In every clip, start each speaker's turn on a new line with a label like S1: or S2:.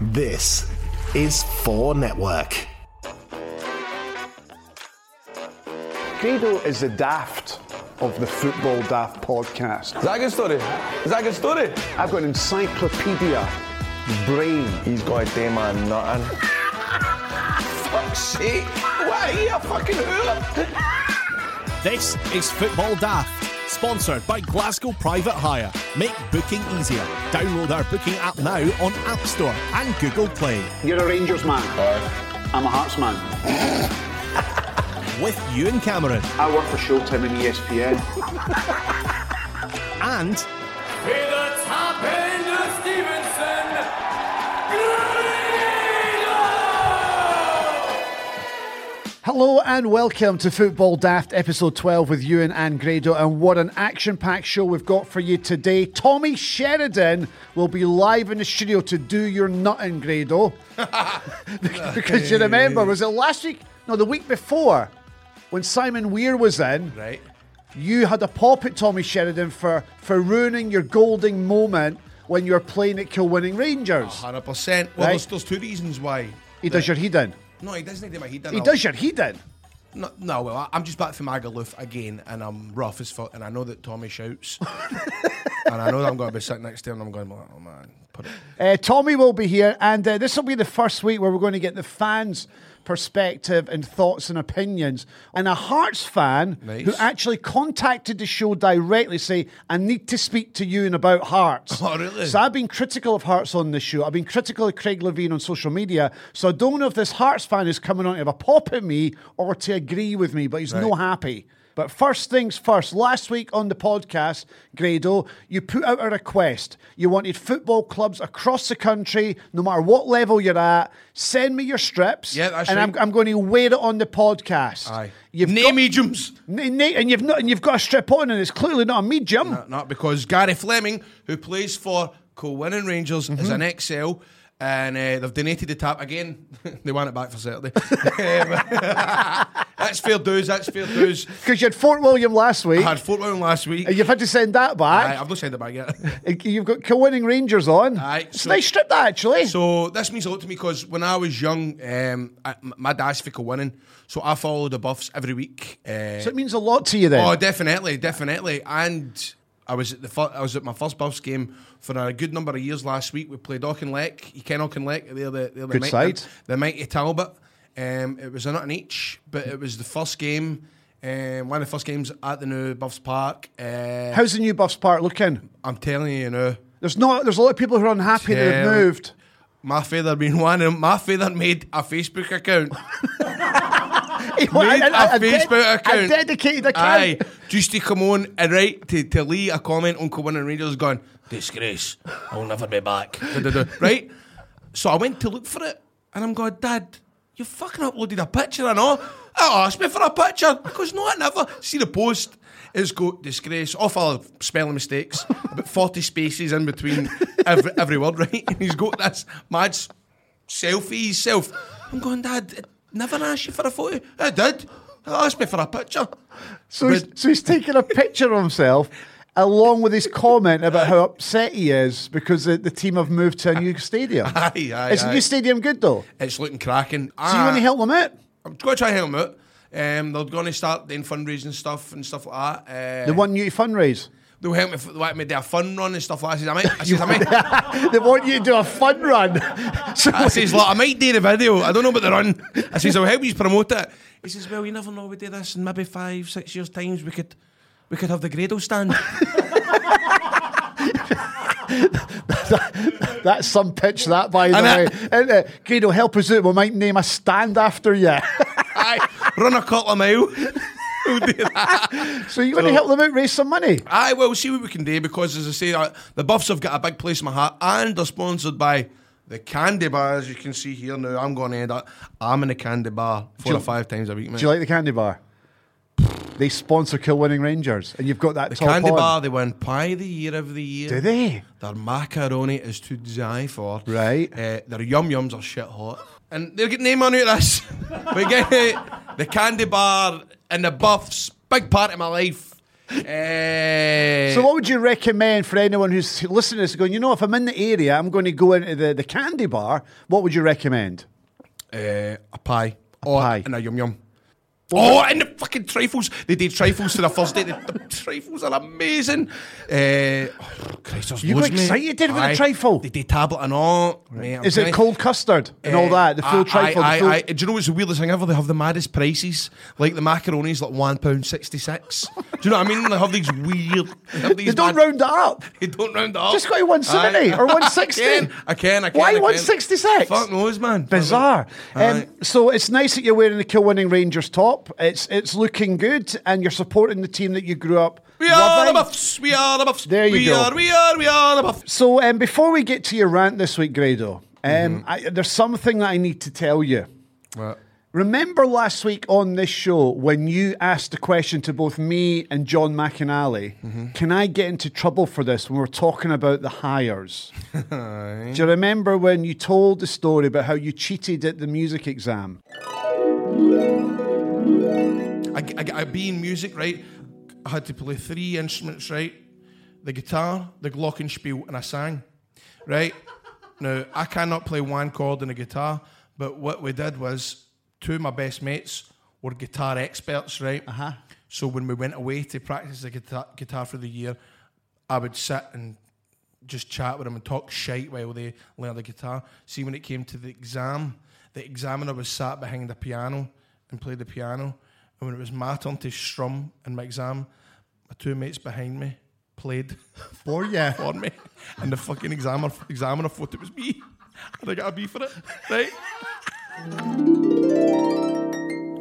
S1: This is 4 Network.
S2: Grado is the daft of the Football Daft podcast.
S3: Is that a good story? Is that a good story?
S2: I've got an encyclopedia brain.
S3: He's got a day man nothing. Fuck's sake. Why are you a fucking hooer?
S4: This is Football Daft, sponsored by Glasgow Private Hire. Make booking easier. Download our booking app now on App Store and Google Play.
S2: You're a Rangers man. I'm a Hearts man.
S4: With Ewan Cameron
S2: I work for Showtime and ESPN.
S4: and
S5: Hello and welcome to Football Daft episode 12 with Ewan and Grado. And what an action packed show we've got for you today. Tommy Sheridan will be live in the studio to do your nutting, Grado. because you remember, was it last week? No, the week before when Simon Weir was in.
S3: Right.
S5: You had a pop at Tommy Sheridan for, for ruining your golden moment when you were playing at Kilwinning Rangers.
S3: 100%. Well,
S5: Right.
S3: there's, there's two reasons why.
S5: he does your heat in.
S3: No, he doesn't do my heat.
S5: He does your heat in.
S3: No, no, well, I- I'm just back from Magaluf again, and I'm rough as fuck, and I know that Tommy shouts. and I know that I'm going to be sitting next to him, and I'm going, oh man, put it.
S5: Uh, Tommy will be here, and uh, this will be the first week where we're going to get the fans' perspective and thoughts and opinions. And a Hearts fan
S3: Nice.
S5: who actually contacted the show directly say, I need to speak to you and about Hearts.
S3: Oh, really?
S5: So I've been critical of Hearts on this show. I've been critical of Craig Levein on social media. So I don't know if this Hearts fan is coming on to have a pop at me or to agree with me, but he's no happy. But first things first, last week on the podcast, Grado, you put out a request. You wanted football clubs across the country, no matter what level you're at, send me your strips.
S3: Yeah, that's
S5: And I'm. I'm going to wear it on the podcast.
S3: Aye.
S5: You've
S3: Name
S5: got,
S3: mediums.
S5: N- na- and you've not, and you've got a strip on, and it's clearly not a medium.
S3: Not, because Gary Fleming, who plays for Kilwinning Rangers, is mm-hmm. an XL, and uh, they've donated the tap again. they want it back for Saturday. That's fair dues. That's fair dues.
S5: Because you had Fort William last week,
S3: I had Fort William last week.
S5: and you've had to send that
S3: Aye,
S5: back.
S3: I've not sent it back yet.
S5: You've got Kilwinning Rangers on.
S3: Aye,
S5: it's
S3: so-
S5: a nice strip, that actually.
S3: So this means a lot to me because when I was young, um, I, my dad's fickle winning, so I followed the buffs every week. Uh,
S5: So it means a lot to you then.
S3: oh, definitely, definitely. And I was at the fir- I was at my first buffs game for a good number of years last week. We played Auchinleck. You ken Auchinleck? They're the they're the
S5: Good
S3: mighty,
S5: side.
S3: The mighty Talbot. Um, it was a nut in each, but it was the first game. Um, one of the first games at the new Buffs Park. Uh,
S5: How's the new Buffs Park looking?
S3: I'm telling you, you know.
S5: There's not. There's a lot of people who are unhappy that they've moved.
S3: My father being one of them. My father made a Facebook account.
S5: Made
S3: made a Facebook account.
S5: A dedicated account.
S3: Aye, just to come on uh, and write to, to Lee a comment on Cowan Rangers going, disgrace, I'll never be back. Right? So I went to look for it and I'm going, Dad, you fucking uploaded a picture and all. I asked me for a picture. Because no, I never. See the post. It's got disgrace, awful spelling mistakes, about 40 spaces in between every, every word, right? And he's got this mad selfie himself. I'm going, Dad, never asked you for a photo. I did. I asked me for a picture.
S5: So he's, so he's taking a picture of himself along with his comment about how upset he is because the, the team have moved to a new stadium.
S3: Aye, aye,
S5: is the
S3: aye.
S5: new stadium good though?
S3: It's looking cracking.
S5: So you want to help them out?
S3: I'm going to try and help them out. Um, they're going to start doing fundraising stuff and stuff like that. Uh,
S5: They want you to fundraise.
S3: They'll help me, want me do a fun run and stuff like that. I says, I might, I says, I might,
S5: they want you to do a fun run. So
S3: I says, look, I might do the video. I don't know about the run. I says, I'll help you promote it. He says, well, you never know. We do this in maybe five, six years' times. We could, we could have the Grado stand.
S5: that's some pitch, that by the
S3: And
S5: way.
S3: I-
S5: And, uh, Grado, help us out. We might name a stand after you.
S3: Aye, run a couple of mile. Do that.
S5: so you're going to help them out raise some money.
S3: Well, we'll see what we can do because, as I say, uh, the Buffs have got a big place in my heart and they're sponsored by the Candy Bar, as you can see here now. I'm going to end up, I'm in the Candy Bar four
S5: you-
S3: or five times a week, mate.
S5: Do you like the candy bar? They sponsor Kilwinning Rangers, and you've got that
S3: the Candy
S5: on.
S3: Bar, they win Pie the Year every year.
S5: Do they?
S3: Their macaroni is to die for.
S5: Right.
S3: Uh, their yum yums are shit hot. And they're getting name money out of this. we get it. The Candy Bar and the Buffs, big part of my life. Eh,
S5: So, what would you recommend for anyone who's listening to this going, you know, if I'm in the area, I'm going to go into the, the candy bar, what would you recommend?
S3: eh, a pie. or,
S5: pie.
S3: And a yum yum. Oh, and the fucking trifles. They did trifles to the first day. The, the trifles are amazing. Uh, oh, Christ,
S5: You
S3: loads,
S5: got
S3: mate.
S5: excited with the
S3: Aye.
S5: trifle?
S3: They did tablet and all. Mate, I'm
S5: Is it
S3: you.
S5: cold custard and all
S3: Eh,
S5: that? The full
S3: aye,
S5: trifle?
S3: Aye,
S5: the full-
S3: aye. Do you know what's the weirdest thing ever? They have the maddest prices. Like the macaroni's like one pound sixty six. Do you know what I mean? They have these weird. They, have these
S5: They don't
S3: mad-
S5: round it up.
S3: They don't round it up.
S5: Just go to 170
S3: Aye.
S5: or 160.
S3: I can. I can. I can
S5: Why 166?
S3: Fuck knows, man.
S5: Bizarre. Um, so it's nice that you're wearing the Kilwinning Rangers top. It's it's looking good, and you're supporting the team that you grew up.
S3: We are the buffs. We are the buffs.
S5: There you
S3: we
S5: go.
S3: Are, we are. We are the buffs.
S5: So um, before we get to your rant this week, Grado, um,
S3: Mm-hmm.
S5: I, there's something that I need to tell you.
S3: What?
S5: Remember last week on this show when you asked the question to both me and John McAnally,
S3: Mm-hmm.
S5: can I get into trouble for this when we're talking about the hires? Do you remember when you told the story about how you cheated at the music exam?
S3: I, I, I be in music, right? I had to play three instruments, right? The guitar, the glockenspiel, and I sang, right? Now, I cannot play one chord on a guitar, but what we did was two of my best mates were guitar experts, right? Uh-huh. So when we went away to practice the guitar, guitar for the year, I would sit and just chat with them and talk shite while they learned the guitar. See, when it came to the exam, the examiner was sat behind the piano and played the piano. And when it was my turn to strum in my exam, my two mates behind me played
S5: For you.
S3: for me. And the fucking examiner, examiner thought it was me. And I got a B for it, right?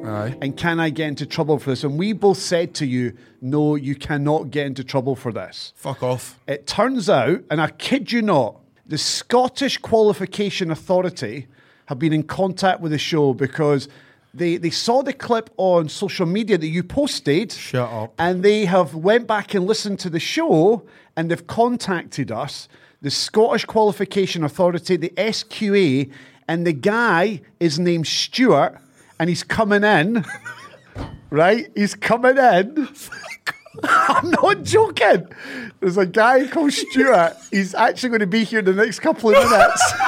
S3: Aye.
S5: And can I get into trouble for this? And we both said to you, no, you cannot get into trouble for this.
S3: Fuck off.
S5: It turns out, and I kid you not, the Scottish Qualification Authority have been in contact with the show because they, they saw the clip on social media that you posted.
S3: Shut up.
S5: And they have went back and listened to the show and they've contacted us, the Scottish Qualification Authority, the SQA, and the guy is named Stuart and he's coming in. right? He's coming in. I'm not joking. There's a guy called Stuart. He's actually going to be here in the next couple of minutes.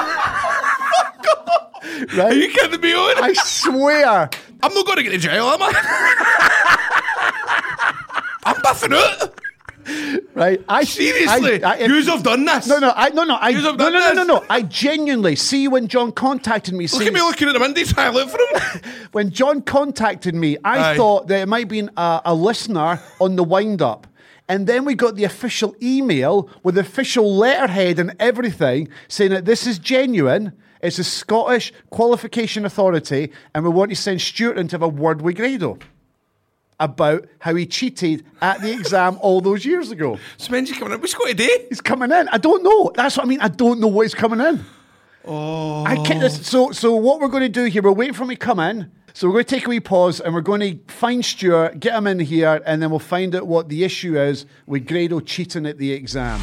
S3: Are
S5: right?
S3: you kidding me on?
S5: I swear.
S3: I'm not going to get to jail, am I? I'm buffing out.
S5: Right? I
S3: Seriously,
S5: I, I,
S3: yous have done this.
S5: no, no, I, no, no, I,
S3: Yous
S5: no,
S3: have
S5: no,
S3: done
S5: no, no,
S3: this.
S5: no. I genuinely see when John contacted me.
S3: Look at me looking at the window trying to look for him.
S5: when John contacted me, I
S3: Aye.
S5: thought that it might be a, a listener on the wind up. And then we got the official email with official letterhead and everything saying that this is genuine. It's a Scottish qualification authority, and we want to send Stuart in to have a word with Grado about how he cheated at the exam all those years ago.
S3: so when's he coming in? What's he today?
S5: He's coming in. I don't know. That's what I mean. I don't know what he's coming in. Oh. I can't. this- So, so what we're going to do here, we're waiting for him to come in. So we're going to take a wee pause and we're going to find Stuart, get him in here, and then we'll find out what the issue is with Grado cheating at the exam.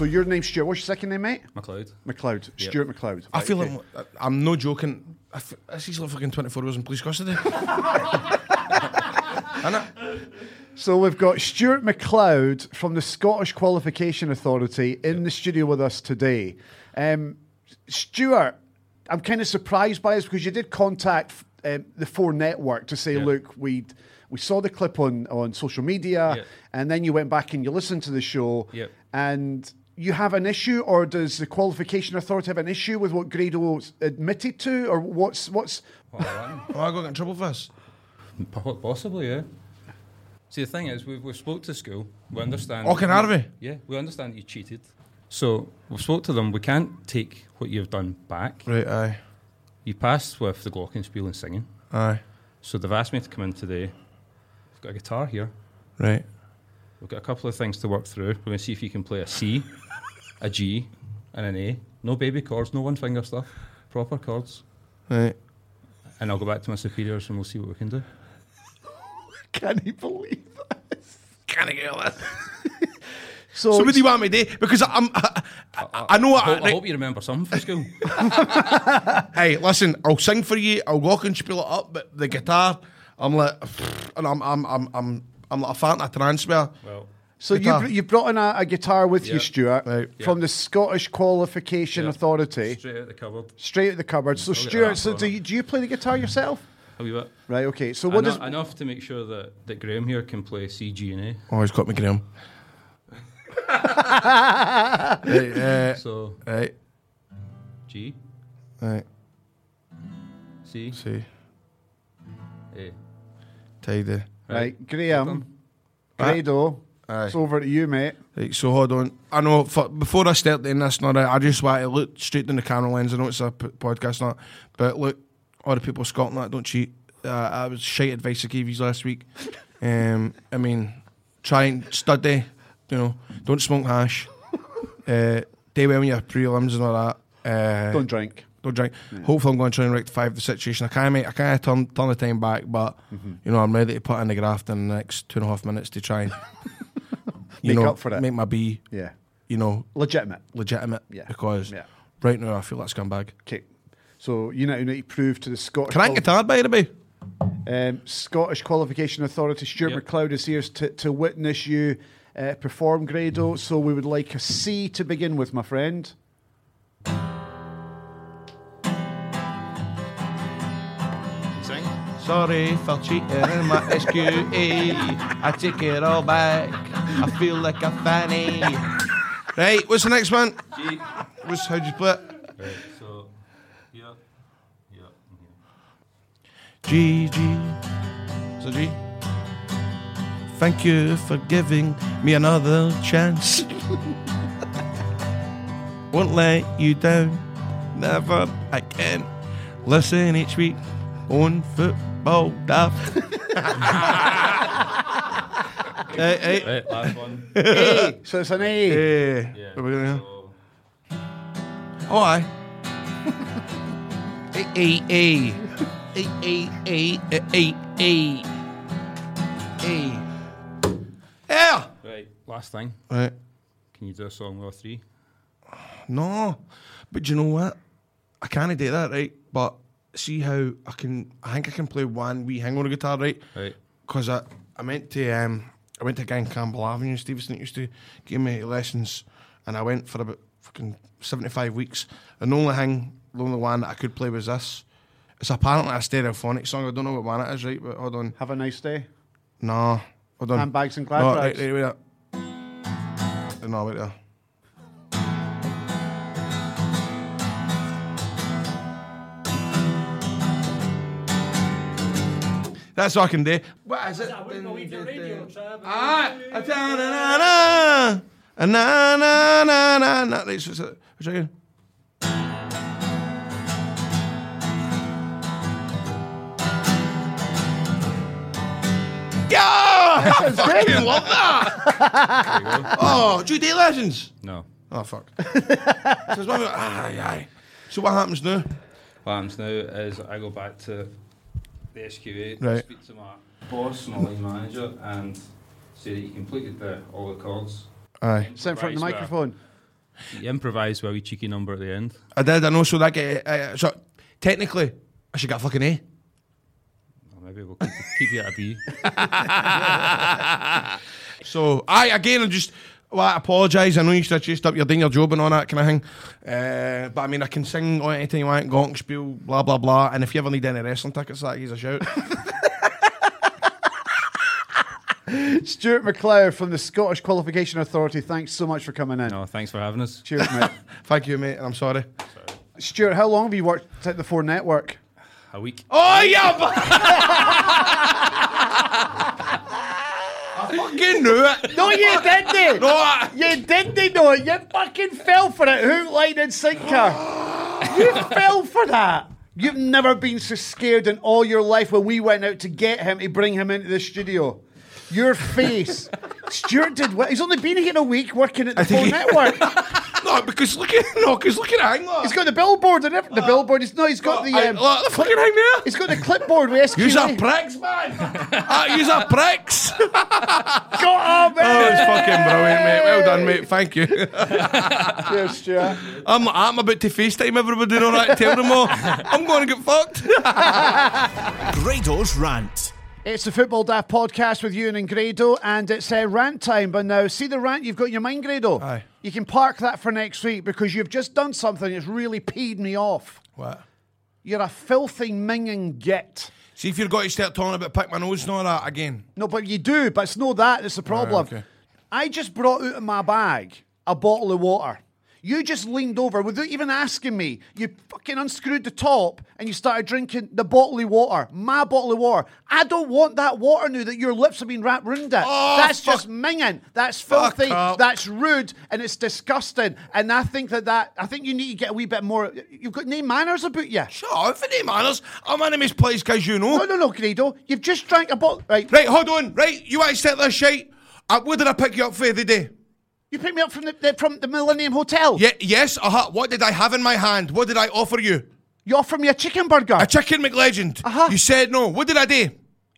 S5: So your name's Stuart. What's your second name, mate?
S6: McLeod.
S5: McLeod. Stuart McLeod.
S3: I
S5: Right,
S3: feel
S5: okay.
S3: like I'm no joking. I f- This is like fucking 24 hours in police custody. Innit?
S5: So we've got Stuart McLeod from the Scottish Qualification Authority in the studio with us today. Um, Stuart, I'm kind of surprised by this because you did contact um, the Four Network to say,
S6: Yeah.
S5: look, we we saw the clip on on social media,
S6: Yeah.
S5: and then you went back and you listened to the show,
S6: Yeah.
S5: and you have an issue, or does the Qualification Authority have an issue with what Grado admitted to, or what's what's
S6: What I want.
S3: Oh, I got in trouble for this.
S6: Possibly, yeah. See, the thing is, we've, we've spoke to school. We understand.
S3: Oh, can Harvey?
S6: Yeah, we understand you cheated. So we've spoke to them. We can't take what you've done back.
S3: Right, aye.
S6: You passed with the glockenspiel and singing.
S3: Aye.
S6: So they've asked me to come in today. I've got a guitar here.
S3: Right.
S6: We've got a couple of things to work through. We're going to see if you can play a C, a G, and an A. No baby chords, no one finger stuff. Proper chords.
S3: Right.
S6: And I'll go back to my superiors and we'll see what we can do.
S5: can you believe this?
S3: Can I get this?
S5: So,
S3: So what do you want me to do? Because I'm, I, I, I know.
S6: I
S3: I,
S6: hope, I hope you remember something from school.
S3: Hey, listen, I'll sing for you. I'll walk and spiel it up, but the guitar, I'm like, and I'm, I'm, I'm, I'm, I'm like a fan of transfer.
S6: Well,
S5: So you
S3: Guitar.
S5: br- you brought in a, a guitar with you, Stuart,
S3: Right.
S5: from the Scottish Qualification
S6: Yeah.
S5: Authority,
S6: straight out the cupboard.
S5: straight out the cupboard. So Stuart, so do you, do you play the guitar yourself?
S6: A wee bit.
S5: Right. Okay. So what
S6: Eno-
S5: does
S6: enough to make sure that, that Graham here can play C, G, and A.
S3: Always got me, Graham. right, uh,
S6: So
S3: right,
S6: G,
S3: right.
S6: C,
S3: See,
S6: A.
S3: tidy.
S5: Right, Graham,
S6: Done.
S5: Grado?
S3: Aye.
S5: It's over to you, mate.
S3: Right, so hold on. I know for, before I start doing this, not I just want to look straight in the camera lens. I know it's a p- podcast, not, but look, all the people of Scotland that don't cheat. Uh, I was shite advice I gave you last week. Um, I mean, try and study. You know, don't smoke hash. uh, do well in your prelims and all that. Uh,
S5: Don't drink.
S3: Don't drink. Hopefully, I'm going to try and rectify the situation. I can't make, I can't turn turn the time back, but
S5: Mm-hmm.
S3: you know, I'm ready to put in the graft in the next two and a half minutes to try and you
S5: Make
S3: know
S5: up for it.
S3: make my B,
S5: Yeah.
S3: you know,
S5: Legitimate.
S3: legitimate.
S5: Yeah.
S3: Because
S5: Yeah.
S3: right now I feel like a scumbag.
S5: Okay. So you now need to prove to the Scottish.
S3: Can I
S5: quali-
S3: guitar by the way?
S5: um, Scottish Qualification Authority, Stuart
S6: Yep.
S5: McLeod is here to, to witness you uh, perform Grado. So we would like a C to begin with, my friend.
S3: Sorry cheating in my SQA. I take it all back. I feel like a fanny. right, what's the next one?
S6: G.
S3: What's how'd you play?
S6: Right, so here, and here.
S3: G G. So G. Thank you for giving me another chance. Won't let you down, never again. Listen each week on football daft. hey, hey,
S6: Right, last one.
S5: A. So it's an A.
S3: hey.
S6: Yeah.
S3: What are we doing here?
S6: So,
S3: Oh, aye. A, A, A. A, A, A, A, A, A. Yeah.
S6: right, last thing.
S3: Right.
S6: Can you do a song with all three?
S3: No, but do you know what? I can't do that, right? But see how I can. I think I can play one wee hang on a guitar, right?
S6: Right.
S3: Because I, I meant to. Um, I went to a guy in Campbell Avenue, Stevenston, that used to give me lessons, and I went for about fucking seventy-five weeks. And the only thing, the only one that I could play was this. It's apparently a stereophonic song. I don't know what one it is, right? But hold on.
S5: Have a nice day.
S3: No, hold on.
S5: Handbags and glad
S3: no,
S5: rags.
S3: right, right, wait there. No, wait there. That's all I can do. What is it? Ah, a ta na na na, a na na na na na. Right, so, so, what's that again? Yeah, I fucking love that. oh, do you do lessons?
S6: No.
S3: Oh fuck. so, it's one of the- aye, aye. so what happens now?
S6: What happens now is I go back to the SQA,
S3: Right.
S6: speak to my boss, my line manager, and say that you completed the, all the chords.
S3: Aye,
S5: Sit in front of the
S6: Improvise with a-
S5: microphone.
S6: You improvise with a wee cheeky number at the end.
S3: I did. I know. So that get uh, so technically, I should get a fucking A.
S6: Or maybe we'll keep, keep you at a B.
S3: So I again, I'm just. Well, I apologise. I know you should have chased up your doing your job and all that kind of thing. Uh, but I mean, I can sing on anything you want, Glockenspiel, blah, blah, blah. And if you ever need any wrestling tickets, that he's a shout.
S5: Stuart McLeod from the Scottish Qualification Authority. Thanks so much for coming in.
S6: No, thanks for having us.
S5: Cheers, mate.
S3: Thank you, mate. And I'm sorry.
S5: Stuart, how long have you worked at the Four Network?
S6: A week.
S3: Oh, yeah! Fucking knew it.
S5: No, you didn't.
S3: No,
S5: You didn't know it. You fucking fell for it. Hook, line, and sinker. you fell for that. You've never been so scared in all your life when we went out to get him to bring him into the studio. Your face. Stuart did what? He's only been here a week working at the Four Network.
S3: no, because look at no, because look at hang look.
S5: He's got the billboard and everything. The billboard. He's no. He's got the.
S3: I-
S5: Um,
S3: look, the fucking hang there.
S5: he's got the clipboard with
S3: Use
S5: SQA.
S3: are pricks, man. uh, use are pricks.
S5: Got him,
S3: Oh, it's fucking brilliant, mate. Well done, mate. Thank you.
S5: Cheers, Stuart.
S3: I'm, I'm about to FaceTime everybody and all that, tell them all I'm going to get fucked.
S4: Grado's Rant.
S5: It's the Football Daft podcast with Ewan and Grado, and it's uh, rant time. But now, see the rant you've got in your mind, Grado?
S3: Aye.
S5: You can park that for next week because you've just done something that's really peed me off.
S3: What?
S5: You're a filthy minging git.
S3: See if you're going to start talking about pick my nose and all that again.
S5: No, but you do, but it's not that that's the problem.
S3: okay.
S5: I just brought out of my bag a bottle of water. You just leaned over without even asking me. You fucking unscrewed the top and you started drinking the bottle of water. My bottle of water. I don't want that water now that your lips have been wrapped round it.
S3: Oh,
S5: That's
S3: fuck-
S5: just minging. That's
S3: Fuck
S5: filthy.
S3: up.
S5: That's rude and it's disgusting. And I think that that I think you need to get a wee bit more. You've got no manners about you.
S3: Shut up, for the manners. I'm in this place because you know.
S5: No, no, no, Grado. You've just drank a bottle. Right.
S3: Right, hold on. Right, you want to set this shite? Uh, what did I pick you up for the day?
S5: You picked me up from the, from the Millennium Hotel.
S3: Yeah, yes, uh-huh. What did I have in my hand? What did I offer you?
S5: You offered me a chicken burger.
S3: A chicken McLegend.
S5: Uh-huh.
S3: You said no. What did I do?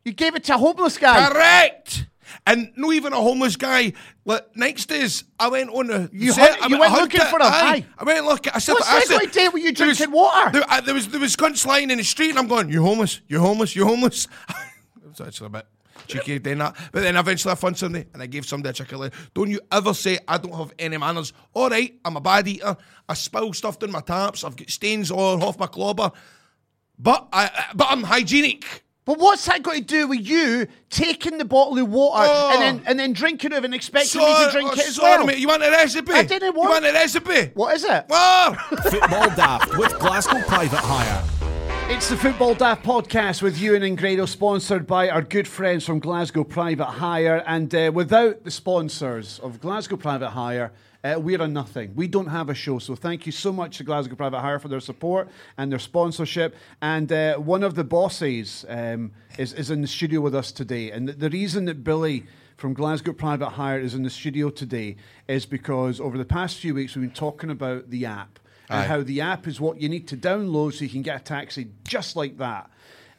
S5: you gave it to a homeless guy.
S3: Correct. And not even a homeless guy. Like, next days, I went on a.
S5: You
S3: set,
S5: hunt-
S3: I
S5: you went looking for him,
S3: aye.
S5: aye.
S3: I went look. I said,
S5: What's
S3: I said,
S5: to do you
S3: there was-
S5: drinking water?
S3: There, uh, there was there was cunts lying in the street, and I'm going, "You homeless? You homeless? You homeless?" it was actually a bit cheeky doing that, but then eventually I found somebody, and I gave somebody a chicken leg. Don't you ever say I don't have any manners? All right, I'm a bad eater. I spill stuff down my taps. I've got stains all off my clobber, but I but I'm hygienic.
S5: But what's that got to do with you taking the bottle of water
S3: Oh.
S5: and then oh. and then drinking it and expecting me to drink
S3: oh,
S5: it as
S3: sorry,
S5: well?
S3: mate. You want a recipe?
S5: I didn't want-
S3: You want a recipe?
S5: What is it?
S3: Oh!
S4: Football Daft with Glasgow Private Hire.
S5: It's the Football Daft podcast with Ewan and Grado, sponsored by our good friends from Glasgow Private Hire. And uh, without the sponsors of Glasgow Private Hire, uh, we're a nothing. We don't have a show. So thank you so much to Glasgow Private Hire for their support and their sponsorship. And uh, one of the bosses um, is, is in the studio with us today. And the, the reason that Billy from Glasgow Private Hire is in the studio today is because over the past few weeks we've been talking about the app and
S3: Aye.
S5: how the app is what you need to download so you can get a taxi just like that.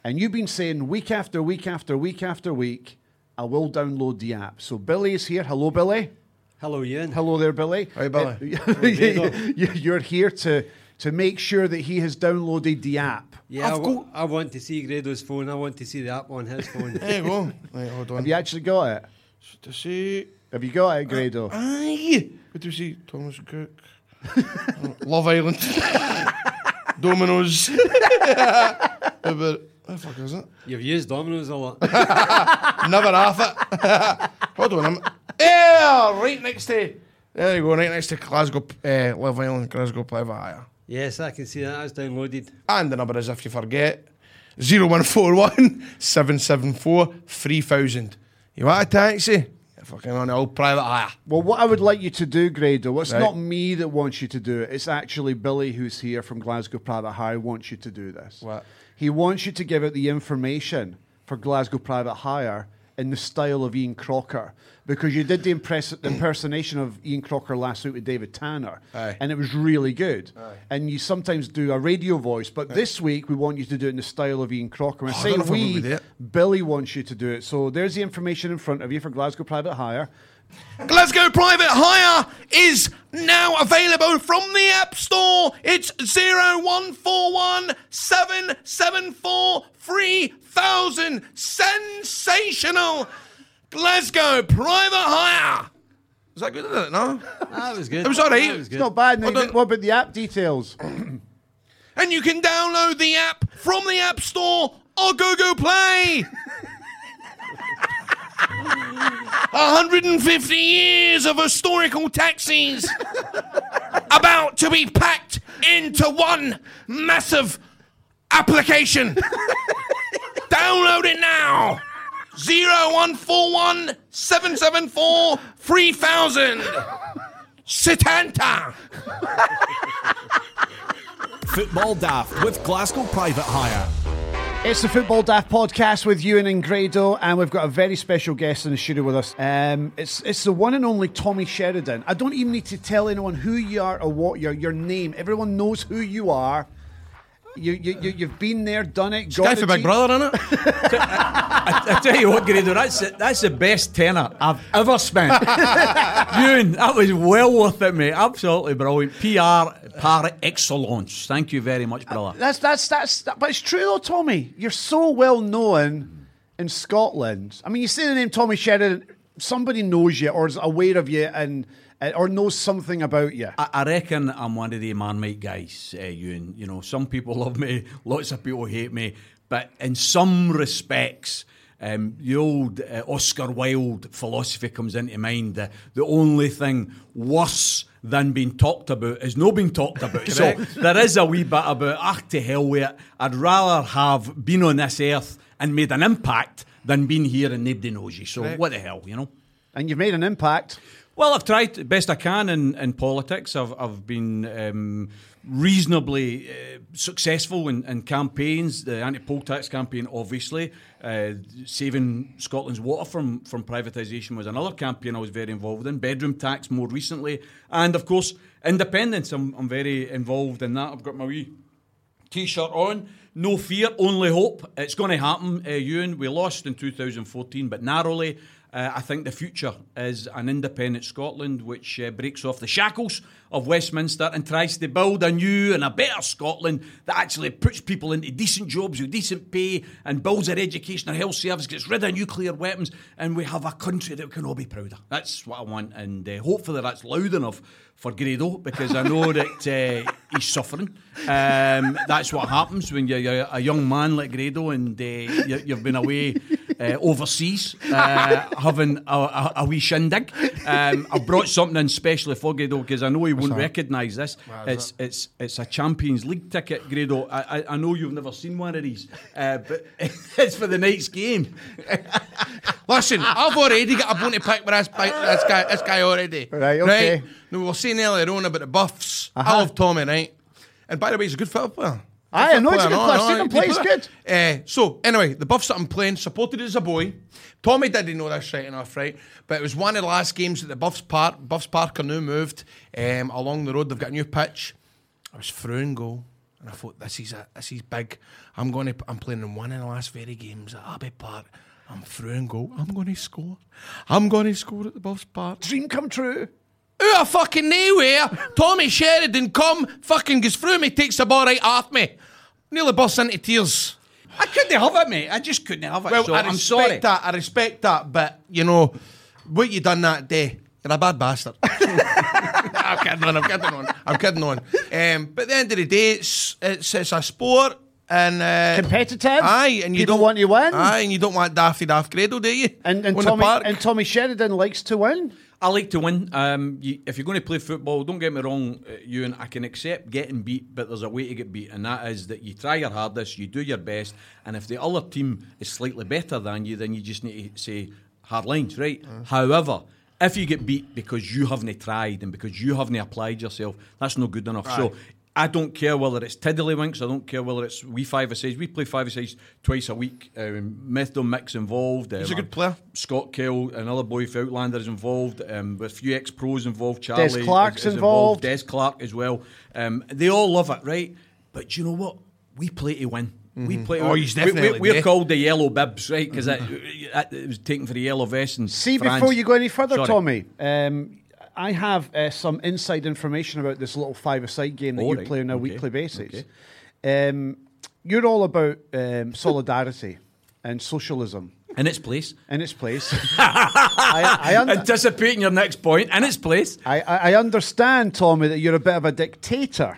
S5: And you've been saying week after week after week after week, I will download the app. So Billy is here. Hello, Billy.
S7: Hello, Ian.
S5: Hello there, Billy.
S3: Hi, Billy.
S5: Uh, you- You're here to to make sure that he has downloaded the app.
S7: Yeah, I,
S3: I've
S7: wa-
S3: got-
S7: I want to see Grado's phone. I want to see the app on his phone.
S3: There you go. Right, hold on.
S5: Have you actually got it?
S3: to see.
S5: Have you got it, Grado?
S3: Aye. What do you see? Thomas Cook. Love Island. Dominoes. About, what the fuck is it?
S7: You've used Domino's a lot.
S3: Never half it. Hold on. Yeah, right next to. There you go, right next to Glasgow, uh, Love Island, Glasgow Hire.
S7: yes, I can see that. That's downloaded.
S3: And the number is, if you forget, 0141 774 3000. You want a taxi? Fucking on the old private hire.
S5: Well, what I would like you to do, Grado, it's
S3: Right.
S5: not me that wants you to do it. It's actually Billy, who's here from Glasgow Private Hire, wants you to do this.
S3: What?
S5: He wants you to give out the information for Glasgow Private Hire in the style of Ian Crocker because you did the impress- impersonation of Ian Crocker last week with David Tanner,
S3: Aye.
S5: and it was really good. And you sometimes do a radio voice, but this week we want you to do it in the style of Ian Crocker. When
S3: oh, I Oh,
S5: say
S3: don't know if I'm gonna
S5: we,
S3: do.
S5: Billy wants you to do it. So there's the information in front of you for Glasgow Private Hire.
S3: Glasgow Private Hire is now available from the App Store. It's 0141 774 3000. Sensational. Glasgow Private Hire. Is that good, isn't it? No?
S7: That was good.
S3: It was all right. Eh?
S7: That was
S5: It's not bad. Now,
S3: Well
S5: what about the app details?
S3: And you can download the app from the App Store or Google Play. 150 years of historical taxis about to be packed into one massive application. Download it now. 0141 774 3000. Setanta.
S4: Football Daft with Glasgow Private Hire.
S5: It's the Football Daft podcast with Ewan and Grado, and we've got a very special guest in the studio with us. Um, it's it's the one and only Tommy Sheridan. I don't even need to tell anyone who you are or what your your name. Everyone knows who you are. You you, you you've been there, done it. got
S3: Guy for Big
S5: G-
S3: Brother, innit?
S8: I, I tell you what, Grado, that's the, that's the best tenner I've ever spent. Ewan, that was well worth it, mate. Absolutely brilliant. PR par excellence. Thank you very much, brother.
S5: That's that's that's. That, but it's true though, Tommy. You're so well known in Scotland, I mean, you say the name Tommy Sheridan, somebody knows you or is aware of you and uh, or knows something about you.
S8: I, I reckon I'm one of the Marmite guys, uh, Ewan. You know, some people love me, lots of people hate me, but in some respects, um, the old uh, Oscar Wilde philosophy comes into mind. Uh, the only thing worse than being talked about is not being talked about. so there is a wee bit about, ah, to hell with it. I'd rather have been on this earth and made an impact than been here and nobody knows you. So what the hell, you know?
S5: And you've made an impact.
S8: Well, I've tried best I can in, in politics. I've, I've been um, reasonably uh, successful in, in campaigns. The anti-poll tax campaign, obviously, uh, saving Scotland's water from, from privatisation was another campaign I was very involved in. Bedroom tax more recently, and of course, independence. I'm, I'm very involved in that. I've got my wee T-shirt on. No fear, only hope. It's going to happen, uh, Ewan. We lost in 2014, but narrowly. Uh, I think the future is an independent Scotland which uh, breaks off the shackles of Westminster and tries to build a new and a better Scotland that actually puts people into decent jobs with decent pay and builds our education, our health service, gets rid of nuclear weapons, and we have a country that we can all be proud of. That's what I want, and uh, hopefully that's loud enough for Grado because I know that uh, he's suffering. Um, that's what happens when you're, a young man like Grado and uh, you, you've been away uh, overseas uh, having a, a, a wee shindig. Um, I've brought something in specially for Grado because I know he won't recognise this. It's it's it's a Champions League ticket, Grado. I, I, I know you've never seen one of these, uh, but it's for the night's game.
S3: Listen, I've already got a bone to pick with this, bi- this guy. This guy already.
S5: Right, okay.
S3: Now we were saying earlier on about the buffs.
S5: Uh-huh.
S3: I love Tommy, right? And by the way, he's a good football player.
S5: Aye, I know he's a good
S3: No,
S5: player.
S3: no,
S5: See play, good.
S3: Uh, so, anyway, the buffs that I'm playing, supported as a boy. Tommy didn't know this right enough, right? But it was one of the last games at the Buffs Park. Buffs Park are now moved um, along the road. They've got a new pitch. I was through and goal. And I thought, this is a, this is big. I'm going to, I'm playing in one of the last very games at Abbey Park. I'm through and goal. I'm going to score. I'm going to score at the Buffs Park.
S5: Dream come true.
S3: Out of fucking nowhere, Tommy Sheridan come, fucking goes through me, takes the ball right off me. Nearly burst into tears.
S8: I couldn't have it, mate. I just couldn't have it.
S3: Well,
S8: so
S3: I respect
S8: sorry.
S3: that. I respect that, but you know what you done that day. You're a bad bastard. I'm kidding on. I'm kidding on. I'm kidding on. Um, but at the end of the day, it's it's, it's a sport. And uh,
S5: Competitive.
S3: aye, and you
S5: People
S3: don't
S5: want to win.
S3: Aye, and you don't want daffy daft Grado, do you?
S5: And, and
S3: On
S5: Tommy and Tommy Sheridan likes to win.
S8: I like to win. Um, you, if you're going to play football, don't get me wrong, uh, Ewan. I can accept getting beat, but there's a way to get beat, and that is that you try your hardest, you do your best, and if the other team is slightly better than you, then you just need to say hard lines, right? However, if you get beat because you haven't tried and because you haven't applied yourself, that's not good enough. So. I don't care whether it's tiddlywinks. I don't care whether it's we five a sides. We play five a sides twice a week. Um, Method mix involved.
S3: He's a
S8: Um,
S3: good player.
S8: Scott Kell, another boy for Outlanders involved, um, with a few ex pros involved. Charlie
S5: Des Clark's
S8: is, is
S5: involved.
S8: Des Clark as well. Um, they all love it, right? But do you know what? We play to win. We play. to
S3: Oh,
S8: win.
S3: he's
S8: We-
S3: definitely
S8: We, are
S3: there.
S8: called the yellow bibs, right? Because it, it was taken for the yellow vest. And
S5: See,
S8: France.
S5: before you go any further,
S8: Sorry.
S5: Tommy, um, I have uh, some inside information about this little five-a-side game that
S8: All
S5: you
S8: right,
S5: play on a
S8: okay,
S5: weekly basis.
S8: okay.
S5: Um, you're all about um, solidarity and socialism
S8: in its place,
S5: in its place. I, I, un-
S8: anticipating your next point, in its place.
S5: I, I understand, Tommy, that you're a bit of a dictator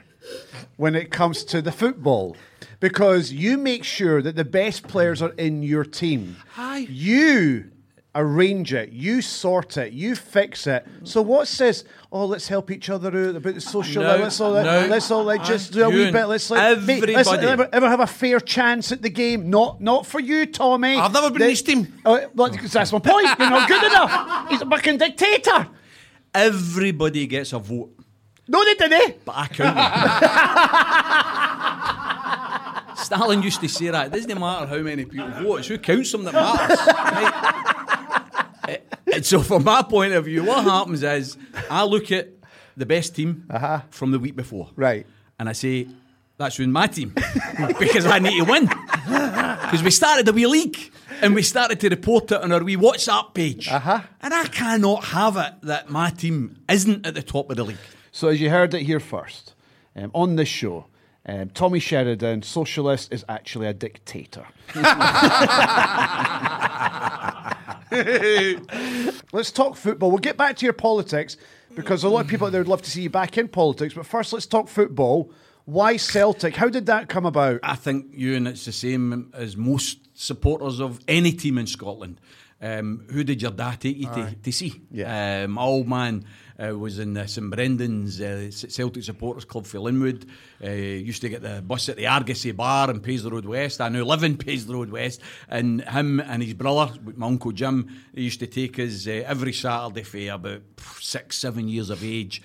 S5: when it comes to the football because you make sure that the best players are in your team.
S3: Aye.
S5: You arrange it, you sort it, you fix it. So what says, oh, let's help each other out about the social,
S8: No,
S5: let's all,
S8: no.
S5: let's all like, just do a wee bit, let's like, mate, let's
S8: everybody-
S5: ever, ever have a fair chance at the game. Not not for you, Tommy.
S3: I've never been in his team.
S5: Oh, well, that's my point. You're not good enough. He's a fucking dictator.
S8: Everybody gets a vote,
S5: No, they didn't. Eh?
S8: but I count them. Stalin used to say that. It doesn't matter how many people vote, it's who counts them that matters. right? And so, from my point of view, what happens is I look at the best team from the week before.
S5: Right.
S8: And I say, that's in my team because I need to win. Because we started the wee league and we started to report it on our wee WhatsApp page.
S5: Uh-huh.
S8: And I cannot have it that my team isn't at the top of the league.
S5: So, as you heard it here first, um, on this show, Um, Tommy Sheridan, socialist, is actually a dictator. let's talk football. We'll get back to your politics because a lot of people out there would love to see you back in politics. But first, let's talk football. Why Celtic? How did that come about?
S8: I think you and it's the same as most supporters of any team in Scotland. Um, who did your dad take you to, to see?
S5: Yeah.
S8: Um, old man uh, was in uh, St Brendan's uh, Celtic Supporters Club for Linwood. Uh, used to get the bus at the Argosy Bar in Paisley Road West. I now live in Paisley Road West. And him and his brother, my uncle Jim, they used to take us uh, every Saturday for about six, seven years of age.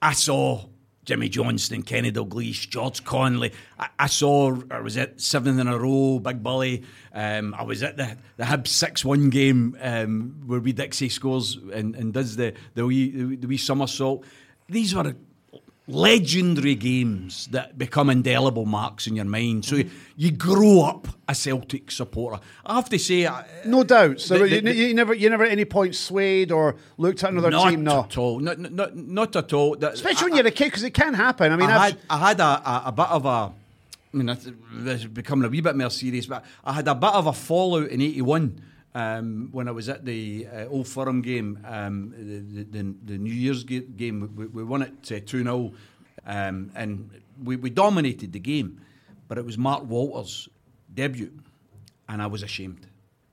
S8: I saw Jimmy Johnstone, Kenny Dalglish, George Connelly. I, I saw, I was at seventh in a row, Big Bully. Um, I was at the the Hibs six one game um, where we Dixie scores and, and does the the wee the wee somersault. These were legendary games that become indelible marks in your mind. So you, you grow up a Celtic supporter. I have to say, I-
S5: No doubt. So
S8: The-
S5: you,
S8: the-
S5: you never, you never at any point swayed or looked at another
S8: not
S5: team. No,
S8: at all. Not, not, not at all. That-
S5: especially when you're a kid, because it can happen. I mean,
S8: I
S5: I've,
S8: had, I had a, a, a bit of a. I mean, this is becoming a wee bit more serious, but I had a bit of a fallout in '81 um, when I was at the uh, Old Firm game, um, the, the, the, New Year's game. We, we won it uh, 2 0, um, and we, we dominated the game, but it was Mark Walters' debut, and I was ashamed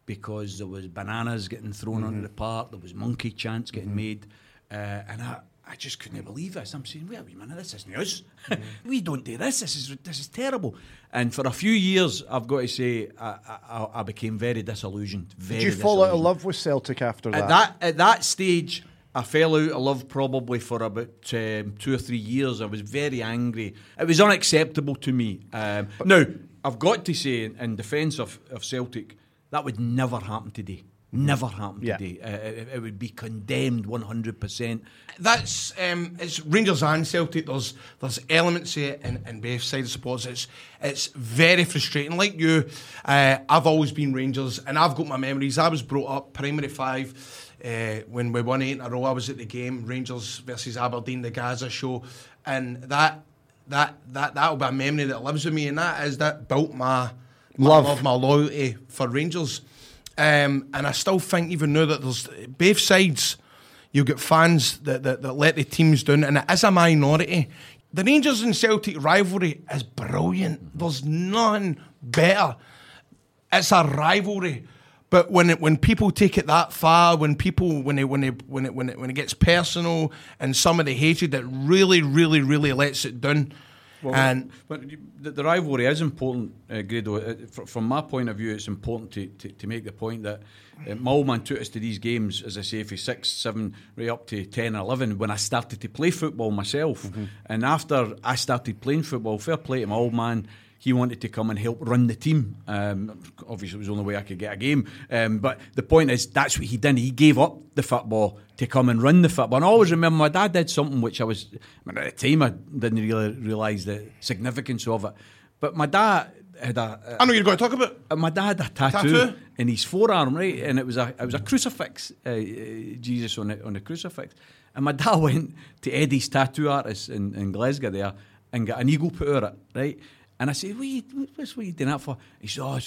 S8: because there was bananas getting thrown onto the park, there was monkey chants getting made, uh, and I, I just couldn't believe this. I'm saying, wait a wee minute, this isn't news. we don't do this. This is this is terrible. And for a few years, I've got to say, I, I, I became very disillusioned. Very
S5: did you fall out of love with Celtic after that?
S8: At that at that stage, I fell out of love probably for about um, two or three years. I was very angry. It was unacceptable to me. Um, now, I've got to say, in, in defence of, of Celtic, that would never happen today. Never happen
S5: Yeah.
S8: today. Uh, it, it would be condemned one hundred percent.
S3: That's um, it's Rangers and Celtic. There's there's elements it in, in both sides of supporters. It's it's very frustrating. Like you, uh, I've always been Rangers, and I've got my memories. I was brought up primary five uh, when we won eight in a row. I was at the game Rangers versus Aberdeen, the Gazza show, and that that that that'll be a memory that lives with me, and that is that built my my
S5: Love.
S3: love, my loyalty for Rangers. Um, and I still think even now that there's both sides, you get fans that, that, that let the teams down, and it is a minority. The Rangers and Celtic rivalry is brilliant. There's nothing better. It's a rivalry. But when it, when people take it that far, when people when it when it when it when it when it gets personal, and some of the hatred that really really really lets it down, and
S8: But the, the rivalry is important, uh, Grado. Uh, fr- from my point of view, it's important to, to, to make the point that uh, my old man took us to these games, as I say, for six, seven, right up to 10, 11, when I started to play football myself. And after I started playing football, fair play to my old man, he wanted to come and help run the team. Um, obviously, it was the only way I could get a game. Um, but the point is, that's what he did. He gave up the football to come and run the football. And I always remember my dad did something which I was, I mean, at the time, I didn't really realise the significance of it. But my dad had a.
S3: I know you're going to talk about.
S8: uh, my dad had a tattoo,
S3: Tattoo?
S8: in his forearm, right, and it was a it was a crucifix, uh, uh, Jesus on the on the crucifix, and my dad went to Eddie's tattoo artist in, in Glasgow there and got an eagle put over it, right, and I said, what, you, what's what you doing that for? He said, oh,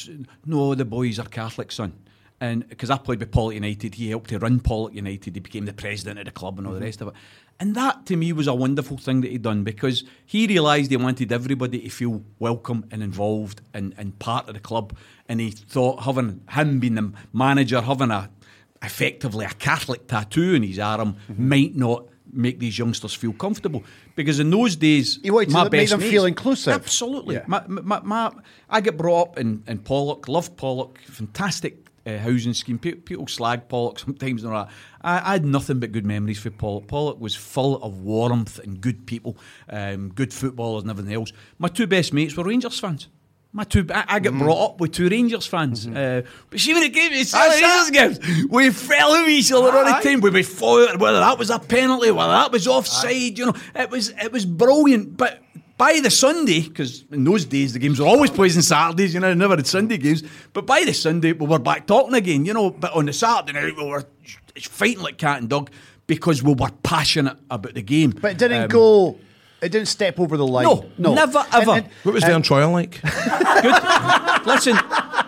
S8: no, the boys are Catholic, son. And because I played with Pollok United, he helped to run Pollok United. He became the president of the club and all the mm-hmm. rest of it. And that to me was a wonderful thing that he'd done because he realised he wanted everybody to feel welcome and involved and, and part of the club. And he thought having him being the manager, having a effectively a Catholic tattoo in his arm mm-hmm. might not make these youngsters feel comfortable. Because in those days,
S5: You wanted to
S8: my
S5: make them
S8: mates-
S5: feel inclusive.
S8: Absolutely.
S5: Yeah.
S8: My, my, my, I get brought up in, in Pollok, loved Pollok, fantastic uh, housing scheme. Pe- People slag Pollok sometimes and all that. I, I had nothing but good memories for Pollok. Pollok was full of warmth and good people, um, good footballers and everything else. My two best mates were Rangers fans. My two, I, I get
S5: Mm-hmm.
S8: brought up with two Rangers fans. Uh, but see when it came to Rangers games, we fell with each other all the time. We would fought whether that was a penalty, whether that was offside. You know, it was it was brilliant. But by the Sunday, because in those days the games were always played on Saturdays, you know, never had Sunday games. But by the Sunday we were back talking again, you know. But on the Saturday night we were fighting like cat and dog because we were passionate about the game.
S5: But it didn't
S8: Um,
S5: go. It didn't step over the line.
S8: No, never, ever.
S3: What was Vern Troyer like?
S8: Good. Listen,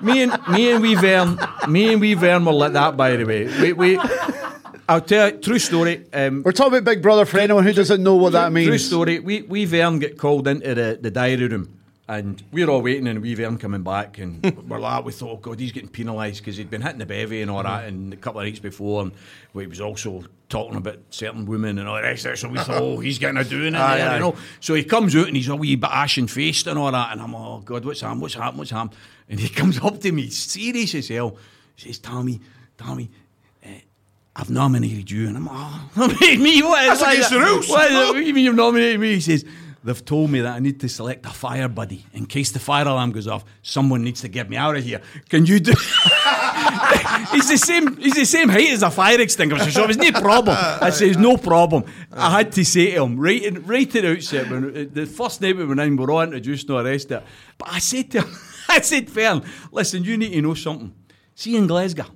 S8: me and me and Wee Vern, me and Wee Vern were like that. By the way, we, we I'll tell you, true story. Um,
S5: We're talking about Big Brother for anyone who doesn't know what that means.
S8: True story. We we Vern get called into the, the diary room. And we're all waiting, and we Vern coming back, and we're like, we thought, oh God, he's getting penalised because he'd been hitting the bevy and all that, and a couple of nights before, and he was also talking about certain women and all the rest of it. So we thought, oh, he's getting a doing in
S3: Aye,
S8: there,
S3: aye.
S8: you know. So he comes out and he's a wee bit ashen faced and all that, and I'm, oh God, what's happened? What's happened? What's happened? And he comes up to me, serious as hell, he says, Tommy, Tommy, eh, I've nominated you. And I'm, oh, nominated me? What is
S3: That's
S8: what
S3: against the rules.
S8: What it? What do you mean you've nominated me? He says, they've told me that I need to select a fire buddy. In case the fire alarm goes off, someone needs to get me out of here. Can you do... he's the same he's the same height as a fire extinguisher, so it's no problem. I says, no problem. I had to say to him, right, in, right at the outset, when uh, the first night we went in, we're all introduced of it. But I said to him, I said, Vern, listen, you need to know something. See in Glasgow,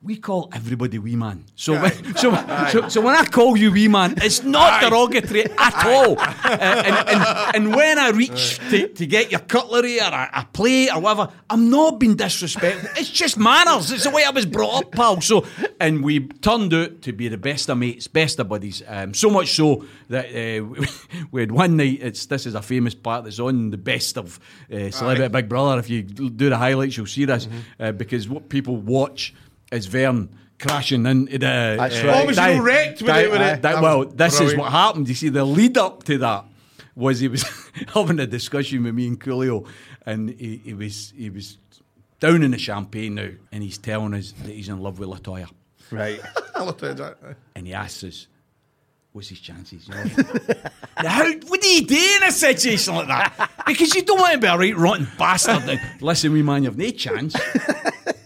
S8: we call everybody wee man. So, when, so, so, so when I call you wee man, it's not derogatory at all. Uh, and, and, and when I reach to, to get your cutlery or a, a plate or whatever, I'm not being disrespectful. It's just manners. It's the way I was brought up, pal. So, and we turned out to be the best of mates, best of buddies. Um, so much so that uh, we had one night. It's this is a famous part that's on the best of uh, Celebrity Big Brother. If you do the highlights, you'll see this uh, because what people watch is Vern crashing into the.
S5: That's
S8: uh,
S5: right.
S3: Oh, was
S8: di-
S3: wrecked with
S8: di-
S3: it, with
S8: uh,
S3: it?
S8: di- well,
S3: was
S8: this is what happened. You see, the lead up to that was he was having a discussion with me and Coolio, and he, he was he was down in the champagne now, and he's telling us that he's in love with Latoya,
S5: Right.
S3: I looked at that.
S8: and he asks us. What's his chances? You know? now, how, what do you do in a situation like that? Because you don't want to be a right rotten bastard. Now, Listen, we man, you've no chance.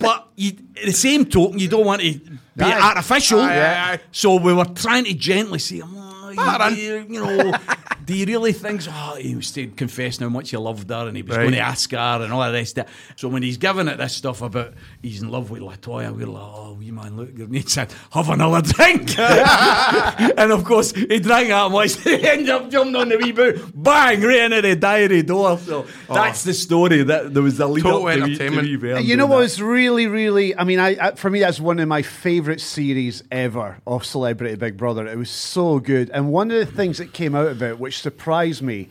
S8: But you, at the same token, you don't want to be
S5: Aye.
S8: artificial.
S3: Aye, aye, aye.
S8: So we were trying to gently say, you, you know, do you really think? Oh, he was to confess how much he loved her and he was
S3: Right.
S8: going to ask her and all the rest of it. So when he's giving it this stuff about he's in love with Latoya, we're like, oh, wee man, look, your mate said, have another drink. and of course, he drank that much, he ended up jumping on the wee boot, bang, right into the diary door. So oh. that's the story. That There was the lead
S3: Total
S8: up to wee, to
S3: entertainment.
S8: wee
S5: You know what
S8: that.
S5: was really, really? I mean, I, I for me that's one of my favourite series ever of Celebrity Big Brother. It was so good, and one of the things that came out of it, which surprised me,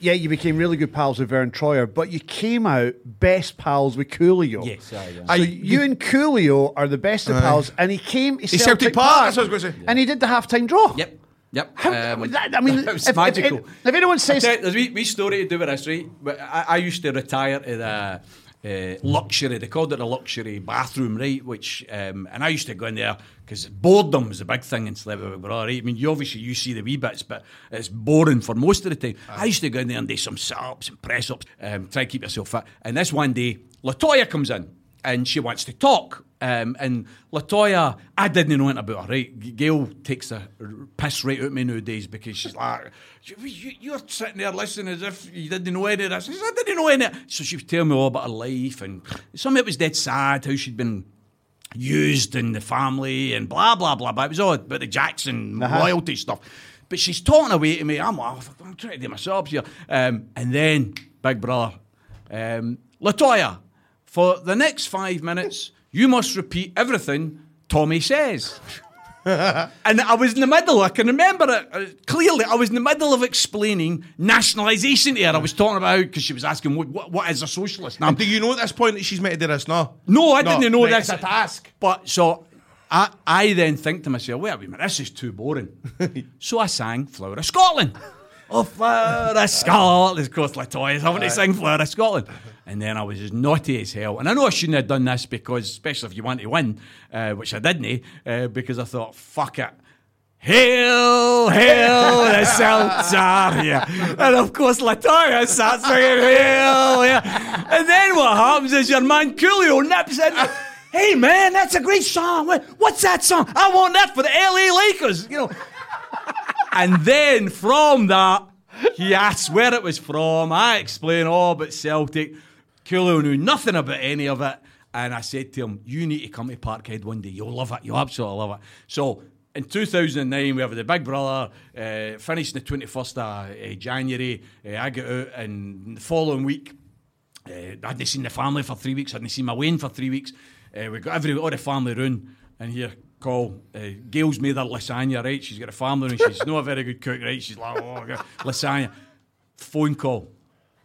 S5: yeah, you became really good pals with Vern Troyer, but you came out best pals with Coolio.
S8: Yes, aye, yeah.
S5: So you and Coolio are the best of pals, and he came to
S3: Celtic
S5: Celtic,
S3: Park,
S5: Park,
S3: that's what I was gonna say.
S5: and he did the halftime draw.
S8: Yep. Yep.
S5: How,
S8: Um,
S5: that, I mean,
S8: it was
S5: if, if-
S8: magical.
S5: If, if anyone says
S8: I'll you, There's a wee, wee story to do with this, right? But I, I used to retire to the uh, luxury, they called it a luxury bathroom, right? Which, um, and I used to go in there because boredom was a big thing in Celebrity right? I mean, you obviously you see the wee bits, but it's boring for most of the time. I used to go in there and do some sit ups and press ups, um, try to keep yourself fit. And this one day, Latoya comes in and she wants to talk. Um, and Latoya, I didn't know anything about her, right? Gail takes a piss right out of me nowadays because she's like, you, you're sitting there listening as if you didn't know any of this. I said, I didn't know any of. So she was telling me all about her life and some of it was dead sad, how she'd been used in the family and blah, blah, blah, blah. It was all about the Jackson loyalty stuff. But she's talking away to me. I'm like, "Oh, I'm trying to do my subs here. Um, and then, Big Brother, um, Latoya, for the next five minutes, you must repeat everything Tommy says. and I was in the middle, I can remember it uh, clearly. I was in the middle of explaining nationalisation to her. I was talking about because she was asking, what, what, what is a socialist? Now,
S3: And do you know at this point that she's meant to do this? No.
S8: no, I didn't know
S3: right,
S8: this.
S3: It's a task.
S8: But so I, I then think to myself, wait a minute, this is too boring. so I sang Flower of Scotland. Oh, Flower of Scotland. Of course, Latoya's having to sing Flower of Scotland. And then I was as naughty as hell. And I know I shouldn't have done this because, especially if you want to win, uh, which I didn't, uh, because I thought, fuck it. Hail, hail, the Celts are here. And of course, Latoya starts singing, hail, hail. And then what happens is your man Coolio nips in. Hey man, that's a great song. What's that song? I want that for the LA Lakers. You know. And then from that, he asks where it was from. I explain all about Celtic. Coolio knew nothing about any of it. And I said to him, You need to come to Parkhead one day. You'll love it. You'll absolutely love it. So in 2009, we have the Big Brother, uh, finished the 21st of uh, January. Uh, I get out, and the following week, uh, I hadn't seen the family for three weeks. I hadn't seen my Wayne for three weeks. Uh, we got every all the family round, and here call. Uh, Gail's made her lasagna, right? She's got a family, and she's not a very good cook, right? She's like, oh, God, lasagna. Phone call.